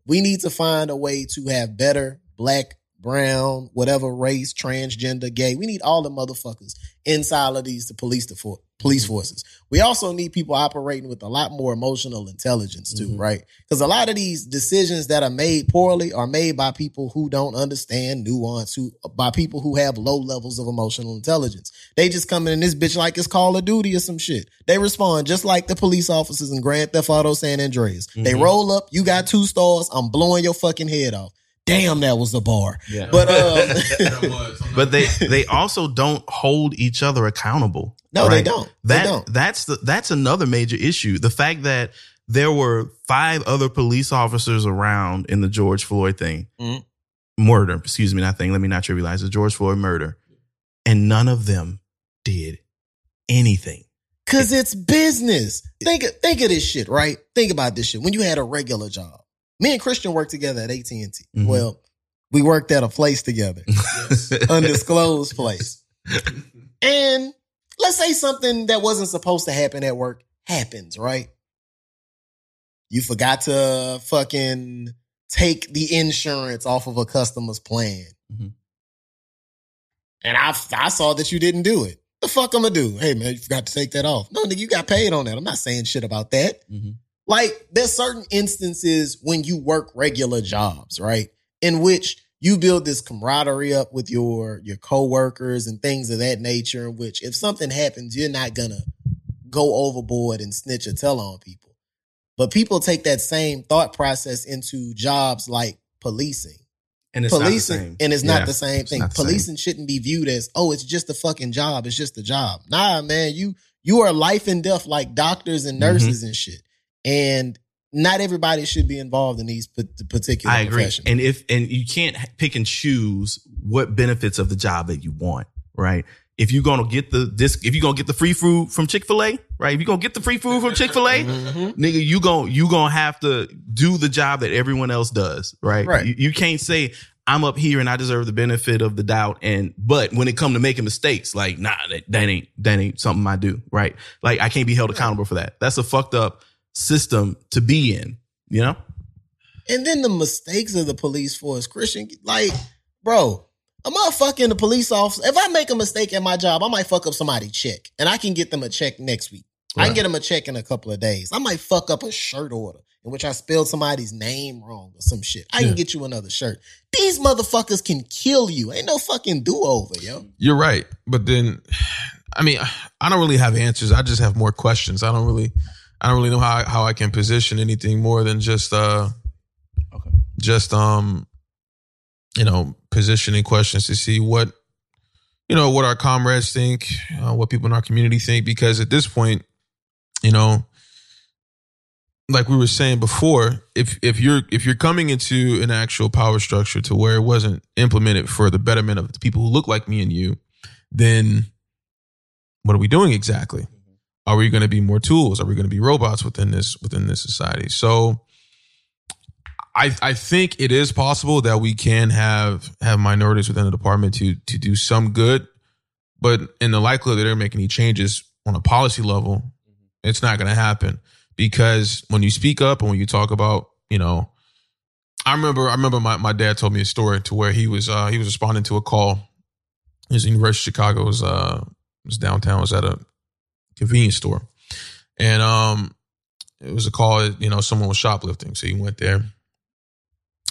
We need to find a way to have better black, brown, whatever race, transgender, gay. We need all the motherfuckers inside of these the police police forces. We also need people operating with a lot more emotional intelligence too, Mhm. right? Because a lot of these decisions that are made poorly are made by people who don't understand nuance, who by people who have low levels of emotional intelligence. They just come in this bitch like it's Call of Duty or some shit. They respond just like the police officers in Grand Theft Auto San Andreas. They Mhm. roll up, you got two stars, I'm blowing your fucking head off. Damn, that was a bar. Yeah. But um, but they they also don't hold each other accountable. No, they don't. They don't. that's the that's another major issue. The fact that there were five other police officers around in the George Floyd thing, Mhm. murder. Excuse me, not thing. Let me not trivialize the George Floyd murder, and none of them did anything. Cause it's business. Think of, think of this shit, right? Think about this shit. When you had a regular job, me and Christian worked together at AT and T. Mhm. Well, we worked at a place together, undisclosed place. And let's say something that wasn't supposed to happen at work happens, right? You forgot to fucking take the insurance off of a customer's plan. Mhm. And I, I saw that you didn't do it. The fuck I'm gonna do? Hey man, you forgot to take that off. No, nigga, you got paid on that. I'm not saying shit about that. Mhm. Like there's certain instances when you work regular jobs, right? In which you build this camaraderie up with your your coworkers and things of that nature. In which if something happens, you're not gonna go overboard and snitch or tell on people. But people take that same thought process into jobs like policing And it's policing not the same. and it's not Yeah, the same thing. not the same. Policing shouldn't be viewed as, oh, it's just a fucking job. It's just a job. Nah, man, you you are life and death like doctors and Mm-hmm. nurses and shit. And not everybody should be involved in these particular I agree. professions. And if and you can't pick and choose what benefits of the job that you want, right? If you're gonna get the this, if you're gonna get the free food from Chick Fil A, right? If you're gonna get the free food from Chick Fil A, Mhm. nigga, you gon' you gonna have to do the job that everyone else does, right? Right. You, you can't say I'm up here and I deserve the benefit of the doubt. And but when it come to making mistakes, like nah, that, that ain't that ain't something I do. Right? Like I can't be held accountable for that. That's a fucked up system to be in. You know. And then the mistakes of the police force, Christian, like, bro, a motherfucking the police officer. If I make a mistake at my job, I might fuck up somebody's check, and I can get them a check next week. I can get them a check in a couple of days. I might fuck up a shirt order in which I spelled somebody's name wrong or some shit. I Yeah. can get you another shirt. These motherfuckers can kill you. Ain't no fucking do over, yo. You're right, but then, I mean, I don't really have answers. I just have more questions. I don't really, I don't really know how how I can position anything more than just uh, Okay. just um, you know, positioning questions to see what, you know, what our comrades think, uh, what people in our community think, because at this point, you know, like we were saying before, if if you're if you're coming into an actual power structure to where it wasn't implemented for the betterment of the people who look like me and you, then what are we doing exactly? Are we going to be more tools? Are we going to be robots within this within this society? So I I think it is possible that we can have have minorities within the department to to do some good, but in the likelihood that they're making any changes on a policy level, it's not going to happen because when you speak up and when you talk about you know i remember i remember my, my dad told me a story to where he was uh he was responding to a call his university of chicago was uh was downtown was at a convenience store. And um it was a call you know someone was shoplifting. So he went there and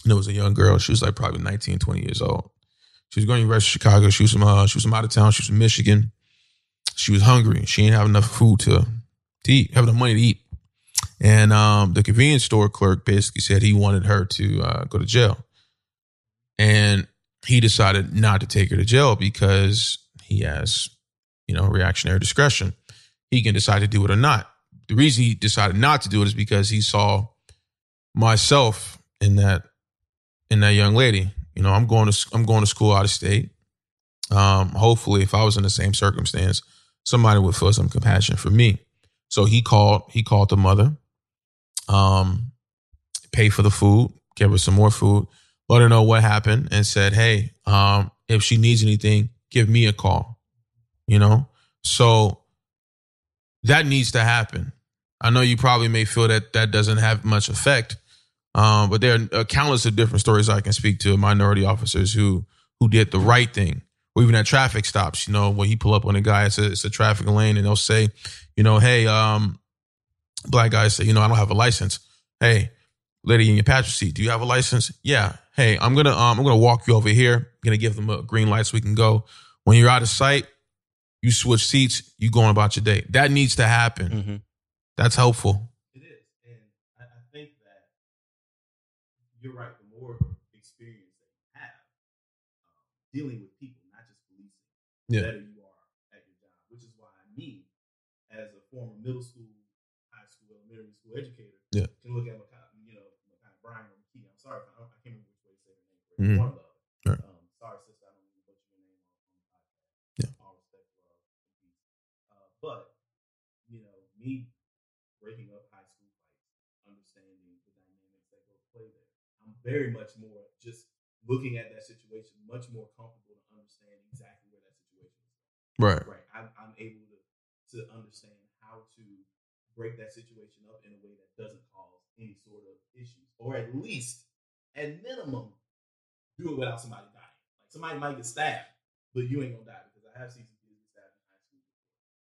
there was a young girl. She was like probably 19 20 years old. She was going to university of chicago. She was from uh she was from out of town. She was from michigan. She was hungry. She didn't have enough food to to eat have enough money to eat. And um, the convenience store clerk basically said he wanted her to uh, go to jail. And he decided not to take her to jail because he has, you know, reactionary discretion. He can decide to do it or not. The reason he decided not to do it is because he saw myself in that in that young lady. You know, I'm going to I'm going to school out of state. Um, hopefully, if I was in the same circumstance, somebody would feel some compassion for me. So he called he called the mother, um, paid for the food, gave her some more food, let her know what happened, and said, "Hey, um, if she needs anything, give me a call." You know, so that needs to happen. I know you probably may feel that that doesn't have much effect, um, but there are countless of different stories I can speak to minority officers who who did the right thing, or even at traffic stops. You know, when he pull up on a guy, it's a, it's a traffic lane, and they'll say, you know, hey, um, black guy say, you know, I don't have a license. Hey, lady in your passenger seat, do you have a license? Yeah. Hey, I'm gonna um, I'm gonna walk you over here. I'm gonna give them a green light so we can go. When you're out of sight, you switch seats. You going about your day. That needs to happen. Mm-hmm. That's helpful. It is, and I, I think that you're right. The more experience that you have um, dealing with people, not just policing, the Yeah. better you are at your job. Which is why me, as a former middle school, high school, elementary school educator, Yeah. can look at my you know my kind of Brian or McKee. I'm sorry, I, I can't remember which way to say the name. Mhm. One of them. Right. Um, sorry, sister, I don't know what your name on on the podcast. Yeah. All respect, love, and peace. Uh, but you know, me breaking up high school fights, understanding the dynamics that go play there. I'm very much more just looking at that situation, much more comfortable to understand exactly where that situation is. Right. Right. I'm, I'm able to to understand how to break that situation up in a way that doesn't cause any sort of issues, or at least, at minimum, do it without somebody dying. Like somebody might get stabbed, but you ain't gonna die because I have seen some kids get stabbed in high school. before.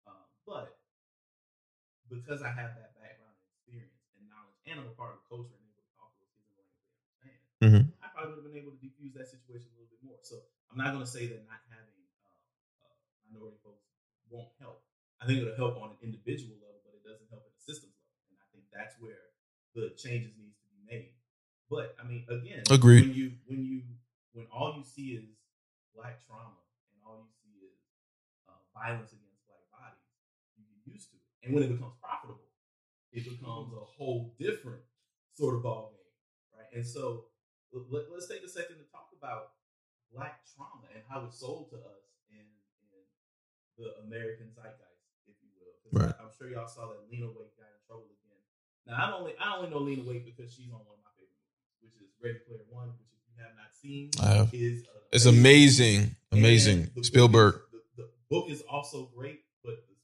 Um, but because I have that background and experience and knowledge, and I'm a part of the culture and able to talk to those kids in way that they understand, Mhm. I probably would have been able to diffuse that situation a little bit more. So I'm not going to say that not having uh, uh, minority folks won't help. I think it'll help on an individual level, but it doesn't help at a systems level. And I think that's where the changes needs to be made. But I mean, again, Agreed. When you when you when all you see is black trauma and all you see is uh, violence against black bodies, you get used to it. And when it becomes profitable, it becomes a whole different sort of ball game, right? And so let, us take a second to talk about black trauma and how it's sold to us in, in the American zeitgeist, if you will. Right. I, am sure y'all saw that Lena Waithe got in trouble again. Now, I only I only know Lena Waithe because she's on one of my favorite movies, which is Ready Player One. Which, if you have not seen, I have. is uh, It's amazing, amazing. the book Spielberg. is- the, the book is also great,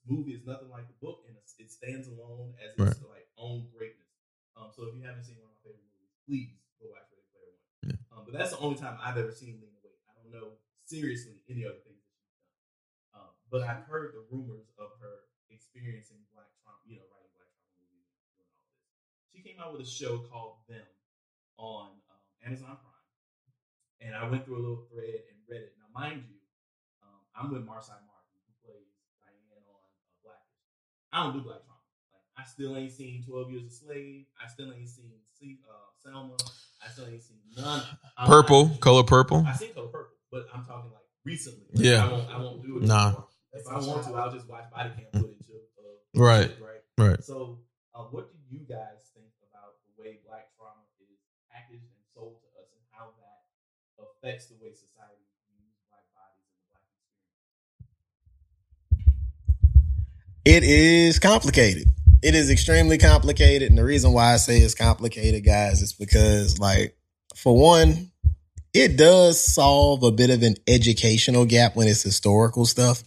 movie is nothing like the book, and it stands alone as its Right. like own greatness. Um, so if you haven't seen one of my favorite movies, please go watch Ready Player One. Yeah. Um, but that's the only time I've ever seen Lena Waithe. I don't know seriously any other things that she's done. Um, but I've heard the rumors of her experiencing black trauma, you know, writing black trauma movies, and doing all this. She came out with a show called Them on um, Amazon Prime, and I went through a little thread and read it. Now, mind you, um, I'm with Marsai Martin, who plays Diane on uh, Blackish. I don't do black trauma. Like, I still ain't seen 12 Years a Slave. I still ain't seen See, uh, Selma. I still ain't seen none. I'm- Purple, I- color purple. I seen color purple, but I'm talking like recently. Yeah. I won't, I won't do it. Nah. anymore. If I want to, I'll just watch body cam footage of, of Right. right. Right. So, uh, what do you guys think about the way black trauma is packaged and sold to us, and how that affects the way society views black bodies and the black experience? It is complicated. It is extremely complicated. And the reason why I say it's complicated, guys, is because, like, for one, it does solve a bit of an educational gap when it's historical stuff.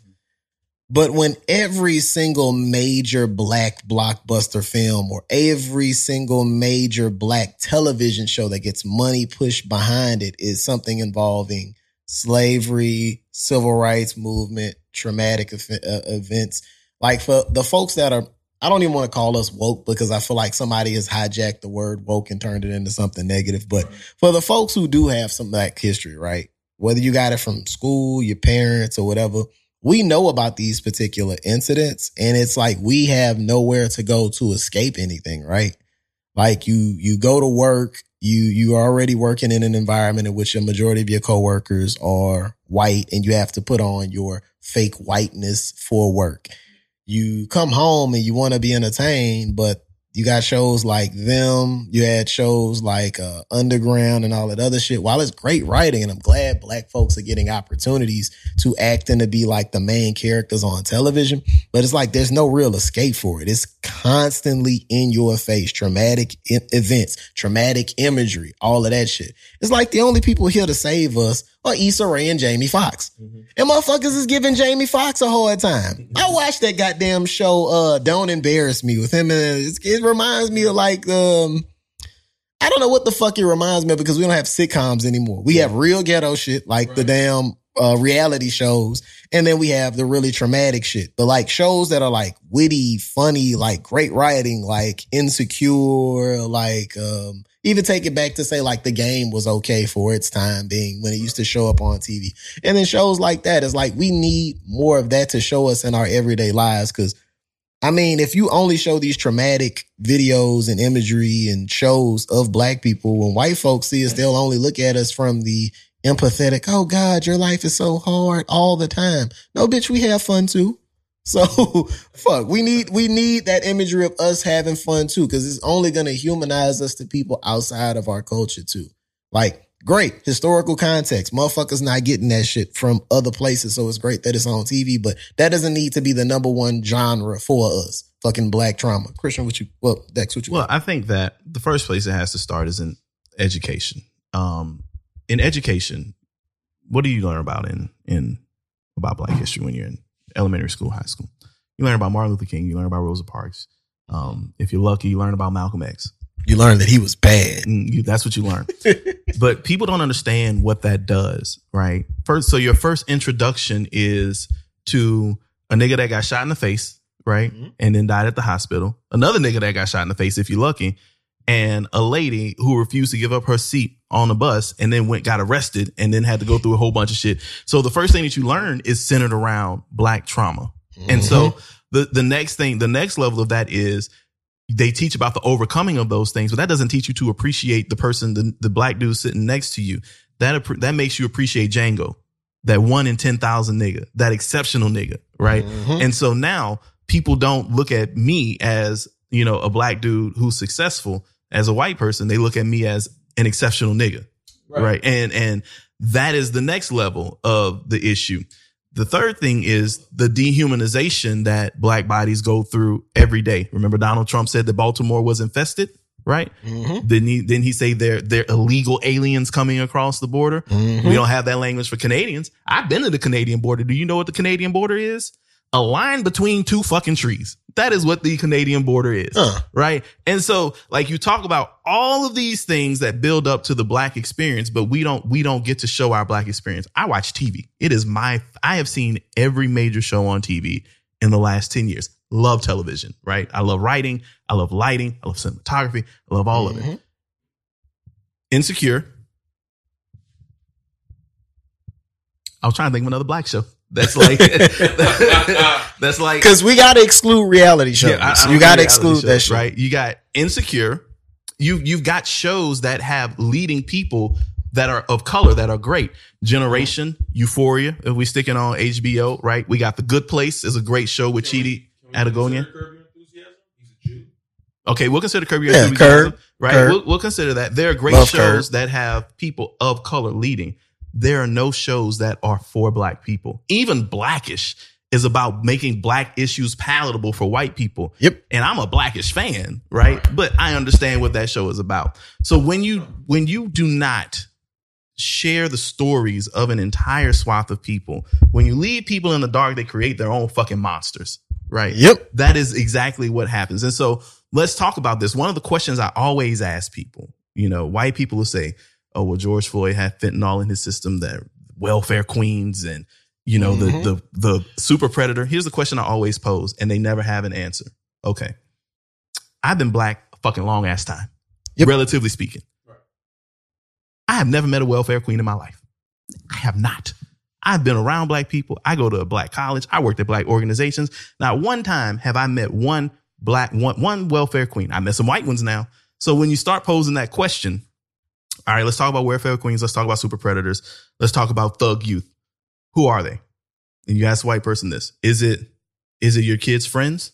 But when every single major black blockbuster film or every single major black television show that gets money pushed behind it is something involving slavery, civil rights movement, traumatic uh, events, like for the folks that are I don't even want to call us woke because I feel like somebody has hijacked the word woke and turned it into something negative. But for the folks who do have some black history, right? Whether you got it from school, your parents, or whatever, we know about these particular incidents, and it's like we have nowhere to go to escape anything, right? Like you, you go to work, you you are already working in an environment in which a majority of your coworkers are white, and you have to put on your fake whiteness for work you come home and you want to be entertained, but you got shows like them. You had shows like uh, Underground and all that other shit. While it's great writing, and I'm glad black folks are getting opportunities to act and to be like the main characters on television, but it's like there's no real escape for it. It's constantly in your face. Traumatic events, traumatic imagery, all of that shit. It's like the only people here to save us are Issa Rae and Jamie Foxx. And motherfuckers is giving Jamie Foxx a hard time. I watched that goddamn show, uh, Don't Embarrass Me with him. And it reminds me of like, um, I don't know what the fuck it reminds me of because we don't have sitcoms anymore. We have real ghetto shit like the damn uh, reality shows. And then we have the really traumatic shit. But like shows that are like witty, funny, like great writing, like insecure, like, um, even take it back to say like the game was okay for its time being when it used to show up on TV. And then shows like that is like we need more of that to show us in our everyday lives. Cause I mean, if you only show these traumatic videos and imagery and shows of black people, when white folks see us, they'll only look at us from the empathetic, oh God, your life is so hard all the time. No, bitch, we have fun too. So fuck, we need we need that imagery of us having fun too, because it's only gonna humanize us to people outside of our culture too. Like, great historical context. Motherfuckers not getting that shit from other places, so it's great that it's on TV, but that doesn't need to be the number one genre for us. Fucking black trauma. Christian, what you well, Dex, what you Well, I think that the first place it has to start is in education. Um, in education, what do you learn about in in about Black history when you're in elementary school, high school? You learn about Martin Luther King. You learn about Rosa Parks. Um, if you're lucky, you learn about Malcolm X. you learn that he was bad. Mm, you, that's what you learn. but people don't understand what that does, right? First, so your first introduction is to a nigga that got shot in the face, right? Mhm. And then died at the hospital. Another nigga that got shot in the face, if you're lucky, and a lady who refused to give up her seat on the bus and then went got arrested and then had to go through a whole bunch of shit. So the first thing that you learn is centered around black trauma. And so the the next thing, the next level of that is they teach about the overcoming of those things, but that doesn't teach you to appreciate the person, the, the black dude sitting next to you. That that makes you appreciate Django, that one in ten thousand nigga, that exceptional nigga, right? Mhm. And so now people don't look at me as you know a black dude who's successful as a white person. They look at me as an exceptional nigga, right. and and that is the next level of the issue the third thing is the dehumanization that black bodies go through every day remember donald trump said that baltimore was infested right? Mm-hmm. Didn't he? Didn't he say they're they're illegal aliens coming across the border? Mm-hmm. We don't have that language for Canadians. I've been to the Canadian border. Do you know what the Canadian border is? A line between two fucking trees. That is what the Canadian border is. Huh. Right. And so like you talk about all of these things that build up to the black experience, but we don't, we don't get to show our black experience. I watch TV. It is my, I have seen every major show on TV in the last 10 years. Love television, right? I love writing. I love lighting. I love cinematography. I love all of it. Mhm. Insecure. I was trying to think of another black show. That's like that's like Because we got to exclude reality shows. Yeah, I- I you got to do reality exclude that shows, shit. right? You got Insecure. You you've got shows that have leading people that are of color that are great. Generation, Euphoria. If we sticking on HBO, right? We got The Good Place is a great show with Chidi Patagonia. Okay, we'll consider Curb Your Yeah, Enthusiasm, Curb, right? Curb. We'll, we'll consider that. There are great Love shows Curb. that have people of color leading. There are no shows that are for black people. Even Blackish is about making black issues palatable for white people. Yep. And I'm a Blackish fan, right? But I understand what that show is about. So when you when you do not share the stories of an entire swath of people, when you leave people in the dark, they create their own fucking monsters, right? Yep. That is exactly what happens. And so let's talk about this. One of the questions I always ask people, you know, white people will say, oh, well, George Floyd had fentanyl in his system, that welfare queens and, you know, Mhm. the, the, the super predator. Here's the question I always pose and they never have an answer. Okay. I've been black a fucking long ass time, Yep. relatively speaking. I have never met a welfare queen in my life. I have not. I've been around black people. I go to a black college. I worked at black organizations. Not one time have I met one black one one welfare queen. I met some white ones now. So when you start posing that question, all right, let's talk about welfare queens. Let's talk about super predators. Let's talk about thug youth. Who are they? And you ask a white person this: Is it is it your kids' friends?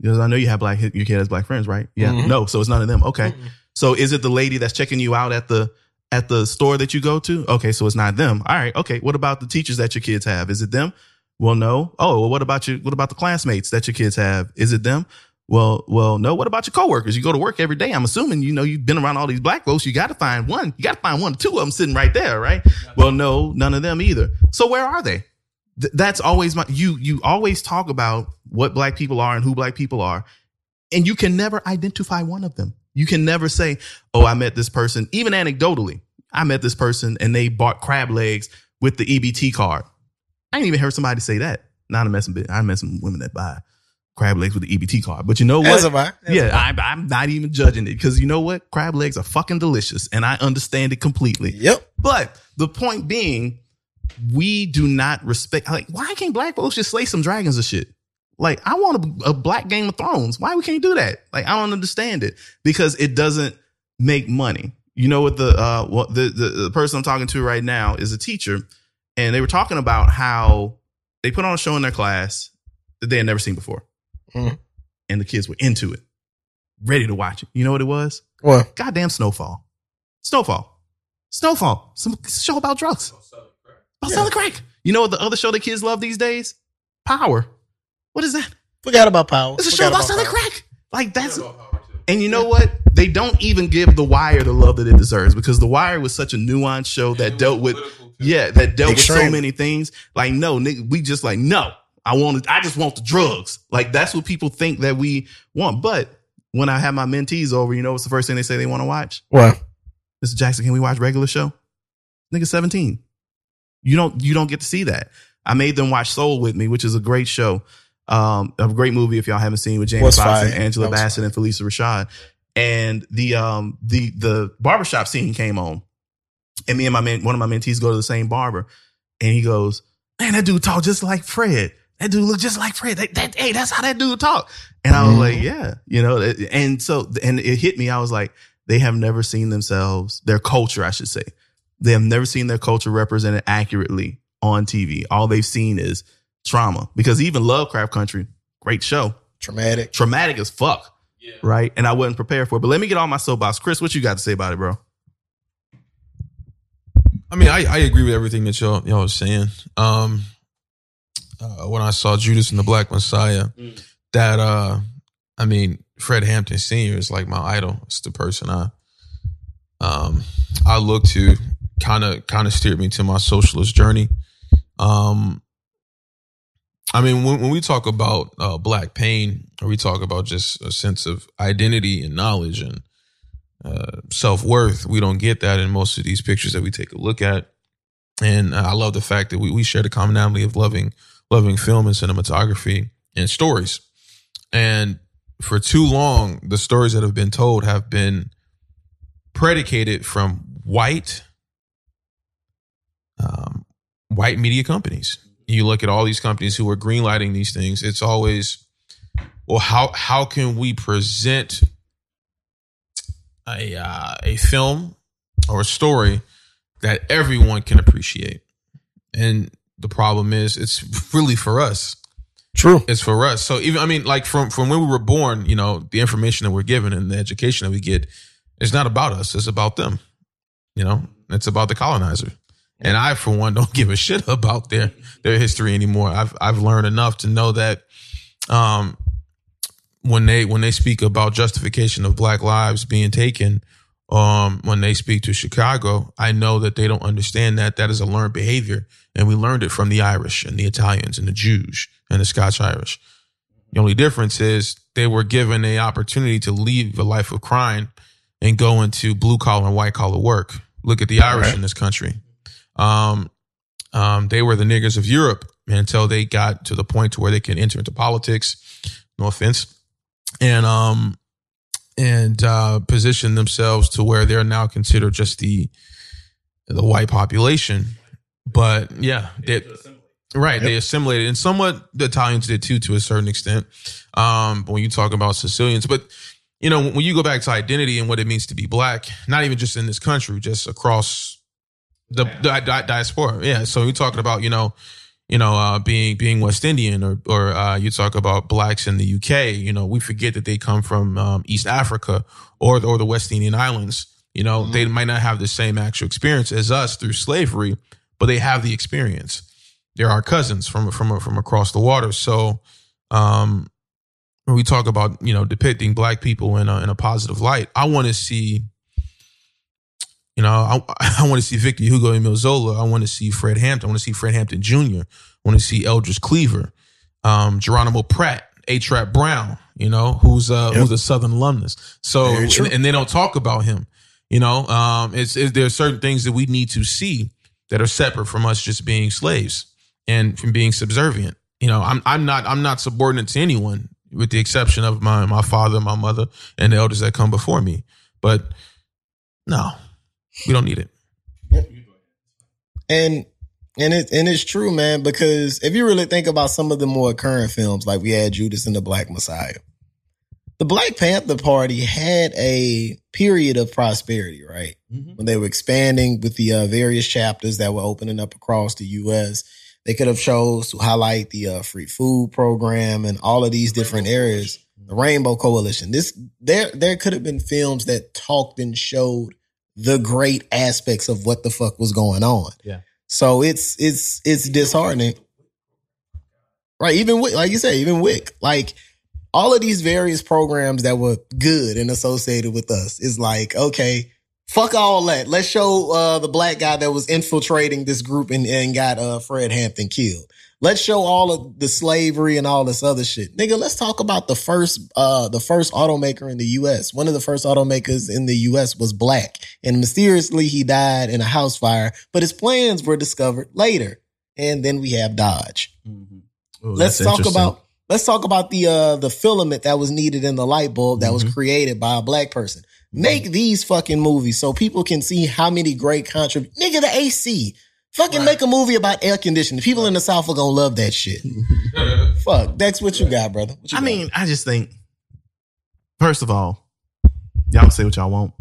Because I know you have black your kid has black friends, right? Yeah. Mhm. No, so it's none of them. Okay. Mhm. So is it the lady that's checking you out at the at the store that you go to? Okay, so it's not them. All right. Okay. What about the teachers that your kids have? Is it them? Well, no. Oh, well, what about you? What about the classmates that your kids have? Is it them? Well, well, no. What about your coworkers? You go to work every day. I'm assuming you know you've been around all these black folks. You got to find one. You got to find one or two of them sitting right there, right? Well, no, none of them either. So where are they? Th- that's always my you. You always talk about what black people are and who black people are, and you can never identify one of them. You can never say, "Oh, I met this person." Even anecdotally, I met this person and they bought crab legs with the EBT card. I ain't even heard somebody say that. Not a messing bit. I met some women that buy crab legs with the EBT card. But you know what? As am I. As yeah, am I, I'm not even judging it because you know what? Crab legs are fucking delicious, and I understand it completely. Yep. But the point being, we do not respect. Like, why can't black folks just slay some dragons or shit? Like, I want a, a black Game of Thrones. Why we can't do that? Like, I don't understand it because it doesn't make money. You know what the uh what the, the the person I'm talking to right now is a teacher, and they were talking about how they put on a show in their class that they had never seen before, Mhm. and the kids were into it, ready to watch it. You know what it was? Well, Goddamn Snowfall. Snowfall. Snowfall. Some show about drugs. About Yeah. selling crack. You know what the other show the kids love these days? Power. What is that? forgot about power. It's a show Forgot about selling Power. crack. Like that's and you know what? They don't even give The Wire the love that it deserves because The Wire was such a nuanced show that dealt with yeah, that dealt with so many things. Like, no, nigga, we just like, no, I want I just want the drugs. Like, that's what people think that we want. But when I have my mentees over, you know what's the first thing they say they want to watch? Well, Mr. Jackson, can we watch regular show? Nigga, 17. You don't you don't get to see that. I made them watch Soul with me, which is a great show. Um, a great movie if y'all haven't seen with Jamie Foxx and. Angela Bassett fire. and Phylicia Rashad. And the um the the barbershop scene came on. And me and my man, one of my mentees go to the same barber. And he goes, Man, that dude talk just like Fred. That dude look just like Fred. That, that hey, that's how that dude talk. And I was Mhm. like, Yeah, you know, and so and it hit me. I was like, they have never seen themselves, their culture, I should say. They have never seen their culture represented accurately on TV. All they've seen is trauma. Because even Lovecraft Country, great show, traumatic. traumatic as fuck, right? And I wasn't prepared for it. But let me get on my soapbox. Chris, what you got to say about it, bro? I mean, I, I agree with everything that y'all y'all was saying. Um, uh, when I saw Judas and the Black Messiah, Mm. that uh, I mean, Fred Hampton Sr. is like my idol. It's the person I um I look to kind of kind of steered me to my socialist journey. Um I mean, when, when we talk about uh, black pain, or we talk about just a sense of identity and knowledge and uh, self worth, we don't get that in most of these pictures that we take a look at. And I love the fact that we, we share the commonality of loving loving film and cinematography and stories. And for too long, the stories that have been told have been predicated from white um, white media companies. You look at all these companies who are greenlighting these things. It's always, well, how how can we present a uh, a film or a story that everyone can appreciate? And the problem is, it's really for us. True. It's for us. So even I mean, like from from when we were born, you know, the information that we're given and the education that we get, it's not about us. It's about them. You know, it's about the colonizer. And I, for one, don't give a shit about their their history anymore. I've I've learned enough to know that um, when they when they speak about justification of Black lives being taken, um, when they speak to Chicago, I know that they don't understand that that is a learned behavior, and we learned it from the Irish and the Italians and the Jews and the Scotch Irish. The only difference is they were given a opportunity to leave a life of crime and go into blue collar and white collar work. Look at the Irish Right. in this country. Um, um, they were the niggers of Europe until they got to the point to where they can enter into politics. No offense, and um, and uh, position themselves to where they're now considered just the the white population. But yeah, they, right. They assimilated, and somewhat the Italians did too, to a certain extent. Um, when you talk about Sicilians, but you know, when you go back to identity and what it means to be black, not even just in this country, just across the, the di- diaspora. Yeah. So you're talking about, you know, you know, uh, being being West Indian, or or uh, you talk about blacks in the UK. You know, we forget that they come from um, East Africa or or the West Indian Islands. You know, they might not have the same actual experience as us through slavery, but they have the experience. They're our cousins from from from across the water. So, um, when we talk about you know depicting black people in a, in a positive light, I want to see. You know, I, I want to see Victor Hugo Emile Zola. I want to see Fred Hampton. I want to see Fred Hampton Jr. I want to see Eldridge Cleaver, um, Geronimo Pratt, H. Rap Brown. You know, who's uh, Yep. who's a Southern alumnus. So, and, and they don't talk about him. You know, um, it's, it's there are certain things that we need to see that are separate from us just being slaves and from being subservient. You know, I'm I'm not I'm not subordinate to anyone with the exception of my my father, my mother, and the elders that come before me. But no, we don't need it. And and it and it's true, man, because if you really think about some of the more current films, like we had Judas and the Black Messiah, the Black Panther Party had a period of prosperity, right? When they were expanding with the uh, various chapters that were opening up across the U.S., they could have chose to highlight the uh, free food program and all of these different areas. The Rainbow Coalition. This there there could have been films that talked and showed the great aspects of what the fuck was going on. Yeah. So it's it's it's disheartening. Right. Even Wick, like you said, even Wick, like all of these various programs that were good and associated with us is like, okay, fuck all that. Let's show uh the black guy that was infiltrating this group and, and got uh Fred Hampton killed. Let's show all of the slavery and all this other shit. Nigga, let's talk about the first uh the first automaker in the US. One of the first automakers in the US was black. And mysteriously he died in a house fire, but his plans were discovered later. And then we have Dodge. Ooh, let's talk about let's talk about the uh the filament that was needed in the light bulb that was Mhm. created by a black person. Make these fucking movies so people can see how many great contrib nigga the AC. Fucking Right. make a movie about air conditioning. People in the South are gonna love that shit. Fuck. That's what you got, brother. What you I got? mean, I just think, first of all, y'all say what y'all want.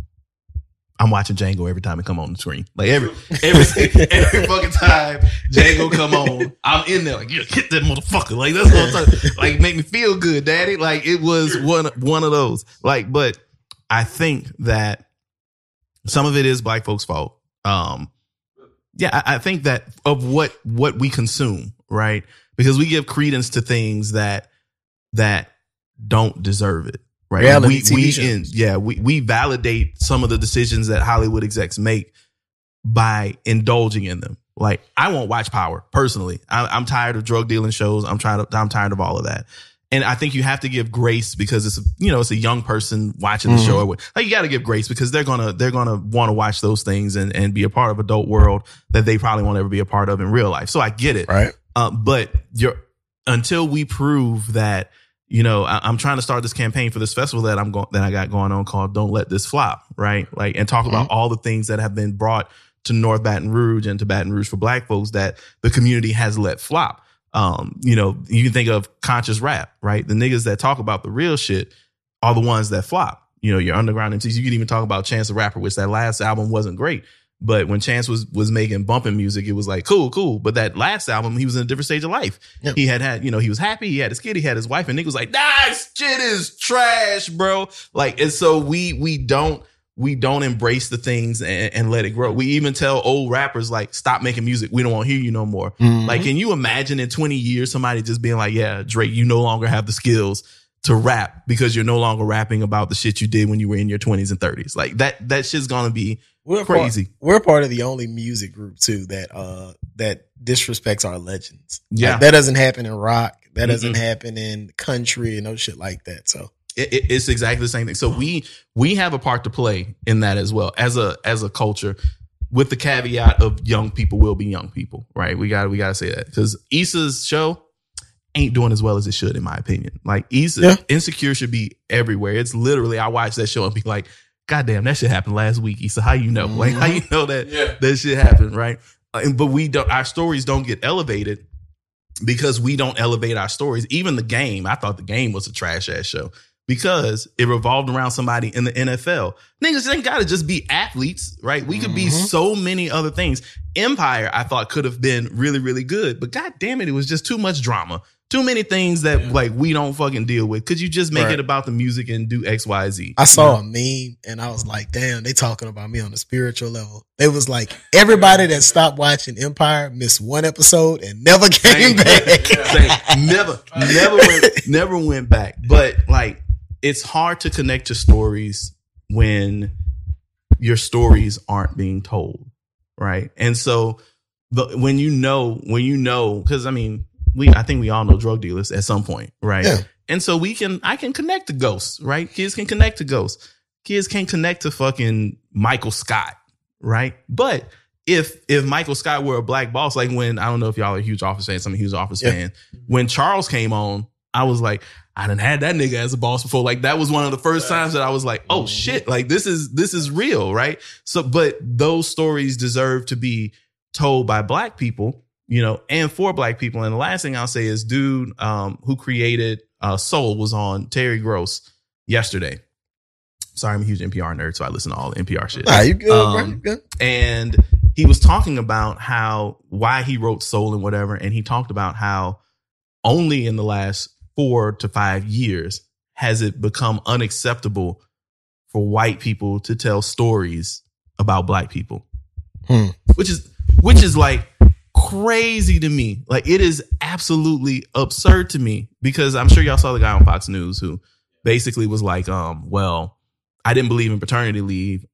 I'm watching Django every time it come on the screen. Like every every every fucking time Django come on, I'm in there like yeah, hit that motherfucker. Like that's what I'm talking. Like make me feel good, daddy. Like it was one one of those. Like, but I think that some of it is black folks' fault. Um, yeah, I, I think that of what what we consume, right? Because we give credence to things that that don't deserve it, right? Reality we, we in, yeah, we we validate some of the decisions that Hollywood execs make by indulging in them. Like I won't watch Power personally. I, I'm tired of drug dealing shows. I'm trying to. I'm tired of all of that. And I think you have to give grace because it's a, you know it's a young person watching the Mhm. show. Like you got to give grace because they're gonna they're gonna want to watch those things and and be a part of adult world that they probably won't ever be a part of in real life. So I get it. Right. Uh, but you're until we prove that, you know, I, I'm trying to start this campaign for this festival that I'm going that I got going on called "Don't Let This Flop," right? Like, and talk about all the things that have been brought to North Baton Rouge and to Baton Rouge for Black folks that the community has let flop. Um, you know, you can think of conscious rap, right? The niggas that talk about the real shit are the ones that flop. You know, your underground MCs. You can even talk about Chance the Rapper, which that last album wasn't great. But when Chance was was making bumping music, it was like cool, cool. But that last album, he was in a different stage of life. Yeah. He had had, you know, he was happy. He had his kid. He had his wife, and Nick was like, "That shit is trash, bro." Like, and so we we don't we don't embrace the things and, and let it grow. We even tell old rappers like, "Stop making music. We don't want to hear you no more." Mhm. Like, can you imagine in 20 years somebody just being like, yeah, Drake, you no longer have the skills to rap because you're no longer rapping about the shit you did when you were in your 20s and 30s. Like that that shit's gonna be we're crazy. Part, we're part of the only music group too that uh that disrespects our legends. Yeah. Like, that doesn't happen in rock. That Mm-mm. doesn't happen in country and no shit like that. So it, it- it's exactly the same thing. So we we have a part to play in that as well as a as a culture, with the caveat of young people will be young people, right? We got we got to say that because Issa's show ain't doing as well as it should, in my opinion. Like Issa, Yeah. Insecure should be everywhere. It's literally I watch that show and be like, God damn, that shit happened last week. Issa, how you know? Like how you know that Yeah. that shit happened, right? Uh, and- but we don't. Our stories don't get elevated because we don't elevate our stories. Even the game, I thought the game was a trash ass show because it revolved around somebody in the NFL. Niggas ain't got to just be athletes, right? We could be Mhm. so many other things. Empire, I thought could have been really, really good, but god damn it, it was just too much drama. Too many things that Yeah. like we don't fucking deal with. Could you just make Right. it about the music and do X, Y, Z? I saw a meme and I was like, damn, they talking about me on a spiritual level. It was like everybody that stopped watching Empire missed one episode and never came Same. back. Same. never, never went, never went back. But like, it's hard to connect to stories when your stories aren't being told, right? And so, the, when you know, when you know, because I mean, we, I think we all know drug dealers at some point, right? Yeah. And so we can, I can connect to ghosts, right? Kids can connect to ghosts. Kids can't connect to fucking Michael Scott, right? But if if Michael Scott were a black boss, like when I don't know if y'all are huge Office fans, I'm a huge Office Yeah. fan. When Charles came on, I was like, I didn't had that nigga as a boss before. Like that was one of the first times that I was like, oh Mhm. shit, like this is this is real, right? So, but those stories deserve to be told by black people, you know, and for black people. And the last thing I'll say is, dude, um, who created uh, Soul was on Terry Gross yesterday. Sorry, I'm a huge NPR nerd, so I listen to all the NPR shit Nah, you good, Um, bro? You good? and he was talking about how why he wrote soul and whatever and he talked about how only in the last four to five years has it become unacceptable for white people to tell stories about black people Hmm. which is which is like crazy to me like it is absolutely absurd to me because i'm sure y'all saw the guy on fox news who basically was like um well i didn't believe in paternity leave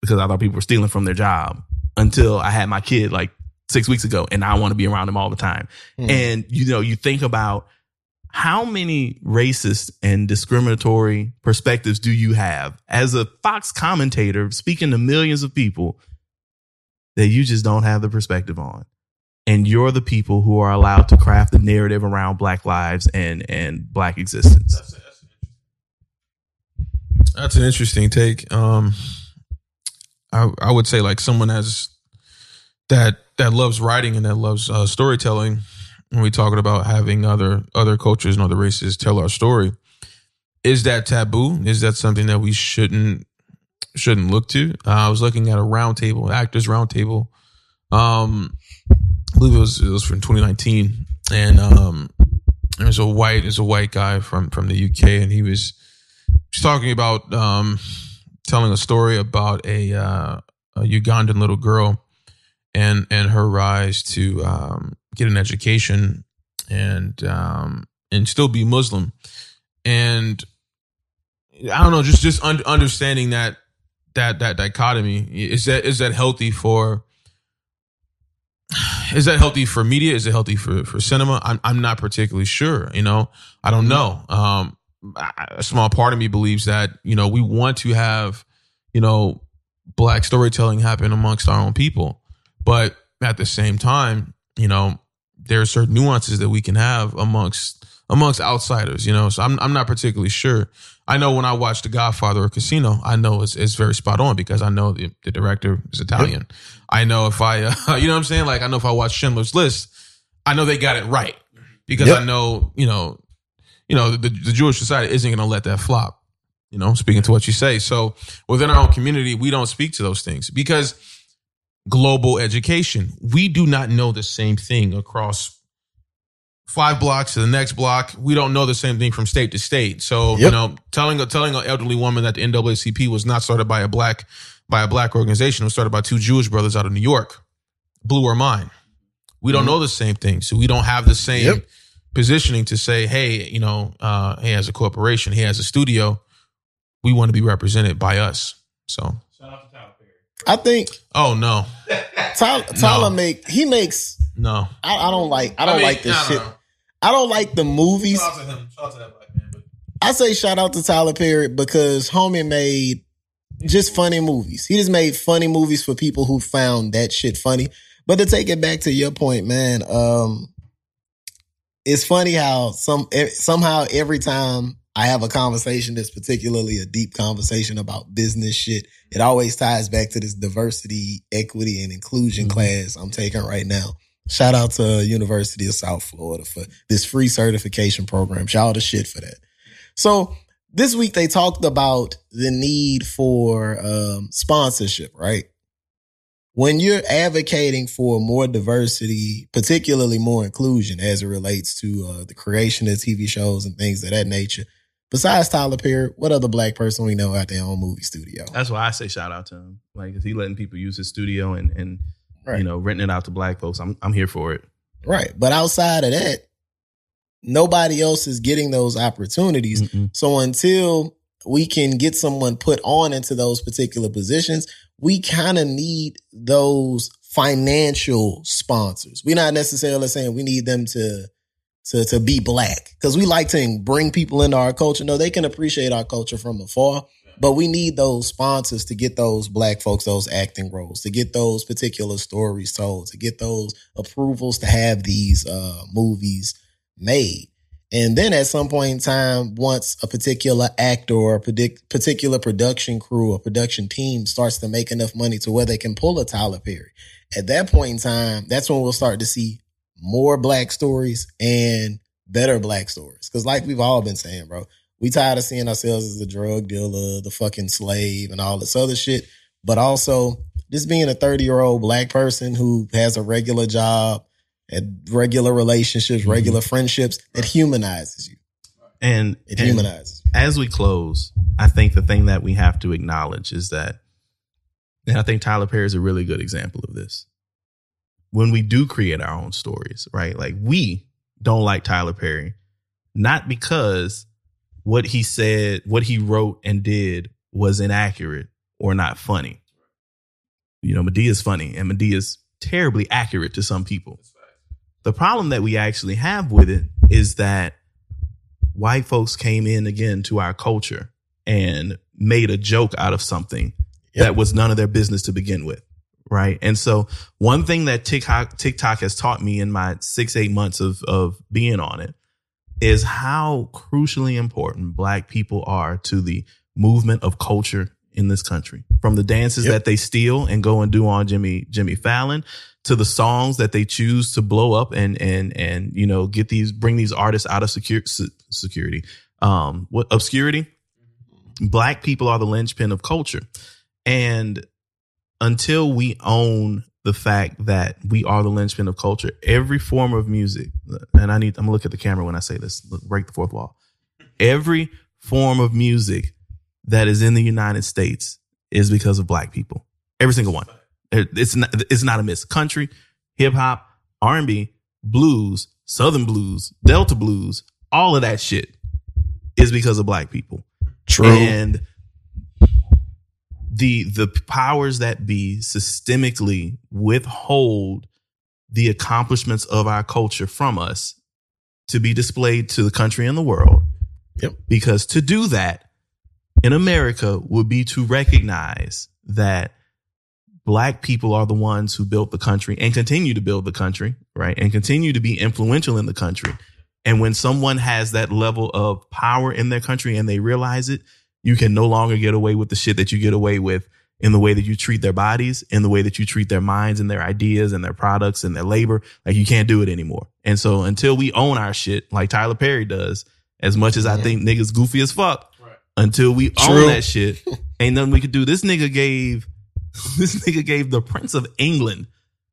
because I thought people were stealing from their job until I had my kid like six weeks ago and I want to be around him all the time. Hmm. And you know, you think about how many racist and discriminatory perspectives do you have as a Fox commentator speaking to millions of people that you just don't have the perspective on. And you're the people who are allowed to craft the narrative around black lives and and black existence. That's an interesting take. Um, I I would say like someone has that that loves writing and that loves uh, storytelling. When we talking about having other other cultures and other races tell our story, is that taboo? Is that something that we shouldn't shouldn't look to? Uh, I was looking at a roundtable, actors roundtable. Um, I believe it was it was from 2019, and um, there's a white there's a white guy from from the UK, and he was She's talking about um, telling a story about a, uh, a Ugandan little girl and and her rise to um, get an education and um, and still be Muslim. And I don't know, just just un- understanding that that that dichotomy is that is that healthy for is that healthy for media? Is it healthy for for cinema? I'm I'm not particularly sure. You know, I don't know. Um, a small part of me believes that you know we want to have you know black storytelling happen amongst our own people, but at the same time, you know, there are certain nuances that we can have amongst amongst outsiders. You know, so I'm I'm not particularly sure. I know when I watch The Godfather or Casino, I know it's, it's very spot on because I know the, the director is Italian. I know if I, uh, you know what I'm saying? Like, I know if I watch Schindler's List, I know they got it right because Yep. I know, you know, you know, the, the Jewish society isn't going to let that flop, you know, speaking to what you say. So within our own community, we don't speak to those things because global education, we do not know the same thing across five blocks to the next block. We don't know the same thing from state to state. So, you know, telling a telling an elderly woman that the NAACP was not started by a black by a black organization, it was started by two Jewish brothers out of New York, blew her mind. We don't know the same thing. So we don't have the same Yep. positioning to say, hey, you know, uh, hey, as a corporation, hey, as a studio, we want to be represented by us. So I think oh no. Tyler, Tyler make he makes. No. I, I don't like. I don't like this shit. I don't like the movies. Shout out to him. Shout out to that black man. But I say shout out to Tyler Perry because homie made just funny movies. He just made funny movies for people who found that shit funny. But to take it back to your point, man, um, it's funny how some eh, somehow every time I have a conversation that's particularly a deep conversation about business shit, it always ties back to this diversity, equity, and inclusion Mhm. class I'm taking right now. Shout out to University of South Florida for this free certification program. Shout out to shit for that. So this week they talked about the need for um, sponsorship, right? When you're advocating for more diversity, particularly more inclusion as it relates to uh, the creation of TV shows and things of that nature, besides Tyler Perry, what other black person we know out there on movie studio? That's why I say shout out to him. Like, is he letting people use his studio and and Right. you know renting it out to black folks? I'm I'm here for it. Right. But outside of that, nobody else is getting those opportunities. Mm-mm. So until we can get someone put on into those particular positions, we kind of need those financial sponsors. We're not necessarily saying we need them to to to be black because we like to bring people into our culture. No, they can appreciate our culture from afar, but we need those sponsors to get those black folks those acting roles, to get those particular stories told, to get those approvals to have these uh, movies made. And then at some point in time, once a particular actor or a predict, particular production crew or production team starts to make enough money to where they can pull a Tyler Perry, at that point in time, that's when we'll start to see more black stories and better black stories. Cause like we've all been saying, bro, we tired of seeing ourselves as the drug dealer, the fucking slave and all this other shit. But also just being a 30 year old black person who has a regular job, and regular relationships, Mhm. regular friendships, it humanizes you. And, It and humanizes you. as we close, I think the thing that we have to acknowledge is that, and I think Tyler Perry is a really good example of this. When we do create our own stories, right? Like we don't like Tyler Perry, not because what he said, what he wrote and did was inaccurate or not funny. You know, Madea's funny and Madea's terribly accurate to some people. The problem that we actually have with it is that white folks came in again to our culture and made a joke out of something Yep. that was none of their business to begin with. Right. And so one thing that TikTok, TikTok has taught me in my six, eight months of, of being on it is how crucially important black people are to the movement of culture in this country. From the dances Yep. that they steal and go and do on Jimmy, Jimmy Fallon to the songs that they choose to blow up and, and, and, you know, get these, bring these artists out of secure, security, um, what obscurity. Black people are the linchpin of culture. And until we own the fact that we are the linchpin of culture, every form of music, and I need, I'm gonna look at the camera when I say this, look, break the fourth wall. Every form of music that is in the United States is because of black people. Every single one. It's not it's not a miss. Country, hip hop, R&B, blues, southern blues, delta blues, all of that shit is because of black people. True. And the the powers that be systemically withhold the accomplishments of our culture from us to be displayed to the country and the world. Yep. Because to do that in America would be to recognize that black people are the ones who built the country and continue to build the country, right? And continue to be influential in the country. And when someone has that level of power in their country and they realize it, you can no longer get away with the shit that you get away with in the way that you treat their bodies, in the way that you treat their minds and their ideas and their products and their labor. Like you can't do it anymore. And so until we own our shit, like Tyler Perry does, as much as I Yeah. think niggas goofy as fuck, Right. until we True. own that shit, ain't nothing we could do. This nigga gave this nigga gave the Prince of England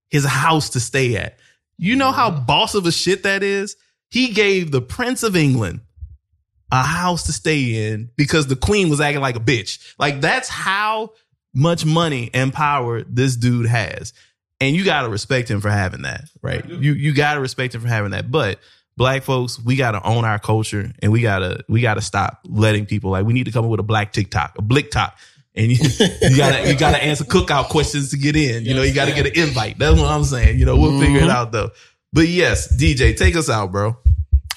his house to stay at. You know how boss of a shit that is? He gave the Prince of England a house to stay in because the queen was acting like a bitch. Like that's how much money and power this dude has. And you got to respect him for having that, right? You you got to respect him for having that. But black folks, we got to own our culture and we got to we got to stop letting people like we need to come up with a black TikTok, a blick talk. And you, you gotta you gotta answer cookout questions to get in. You know, you gotta get an invite. That's what I'm saying. You know, we'll figure it Mhm. out though. But yes, DJ, take us out, bro.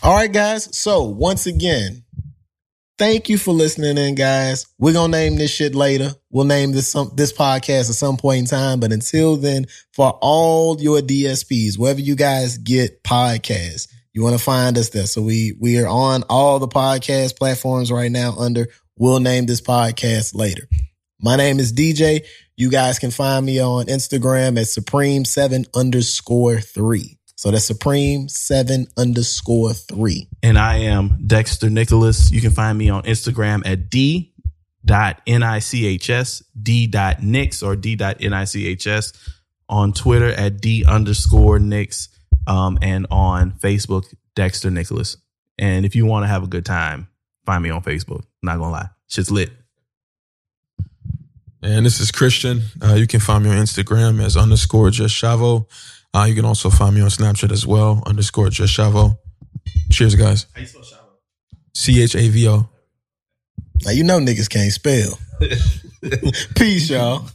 All right, guys. So once again, thank you for listening in, guys. We're gonna name this shit later. We'll name this some this podcast at some point in time. But until then, for all your DSPs, wherever you guys get podcasts, you want to find us there. So we we are on all the podcast platforms right now under We'll name this podcast later. My name is DJ. You guys can find me on Instagram at Supreme7 underscore three. So that's Supreme seven underscore three. And I am Dexter Nicholas. You can find me on Instagram at D dot N-I-C-H-S, D dot Nix or D dot N-I-C-H-S on Twitter at D underscore Nix, um, and on Facebook, Dexter Nicholas. And if you want to have a good time, find me on Facebook. Not gonna lie. Shit's lit. And this is Christian. Uh, you can find me on Instagram as underscore just Chavo. Uh, you can also find me on Snapchat as well, underscore just Chavo. Cheers, guys. C H A V O. Now you know niggas can't spell. Peace, y'all.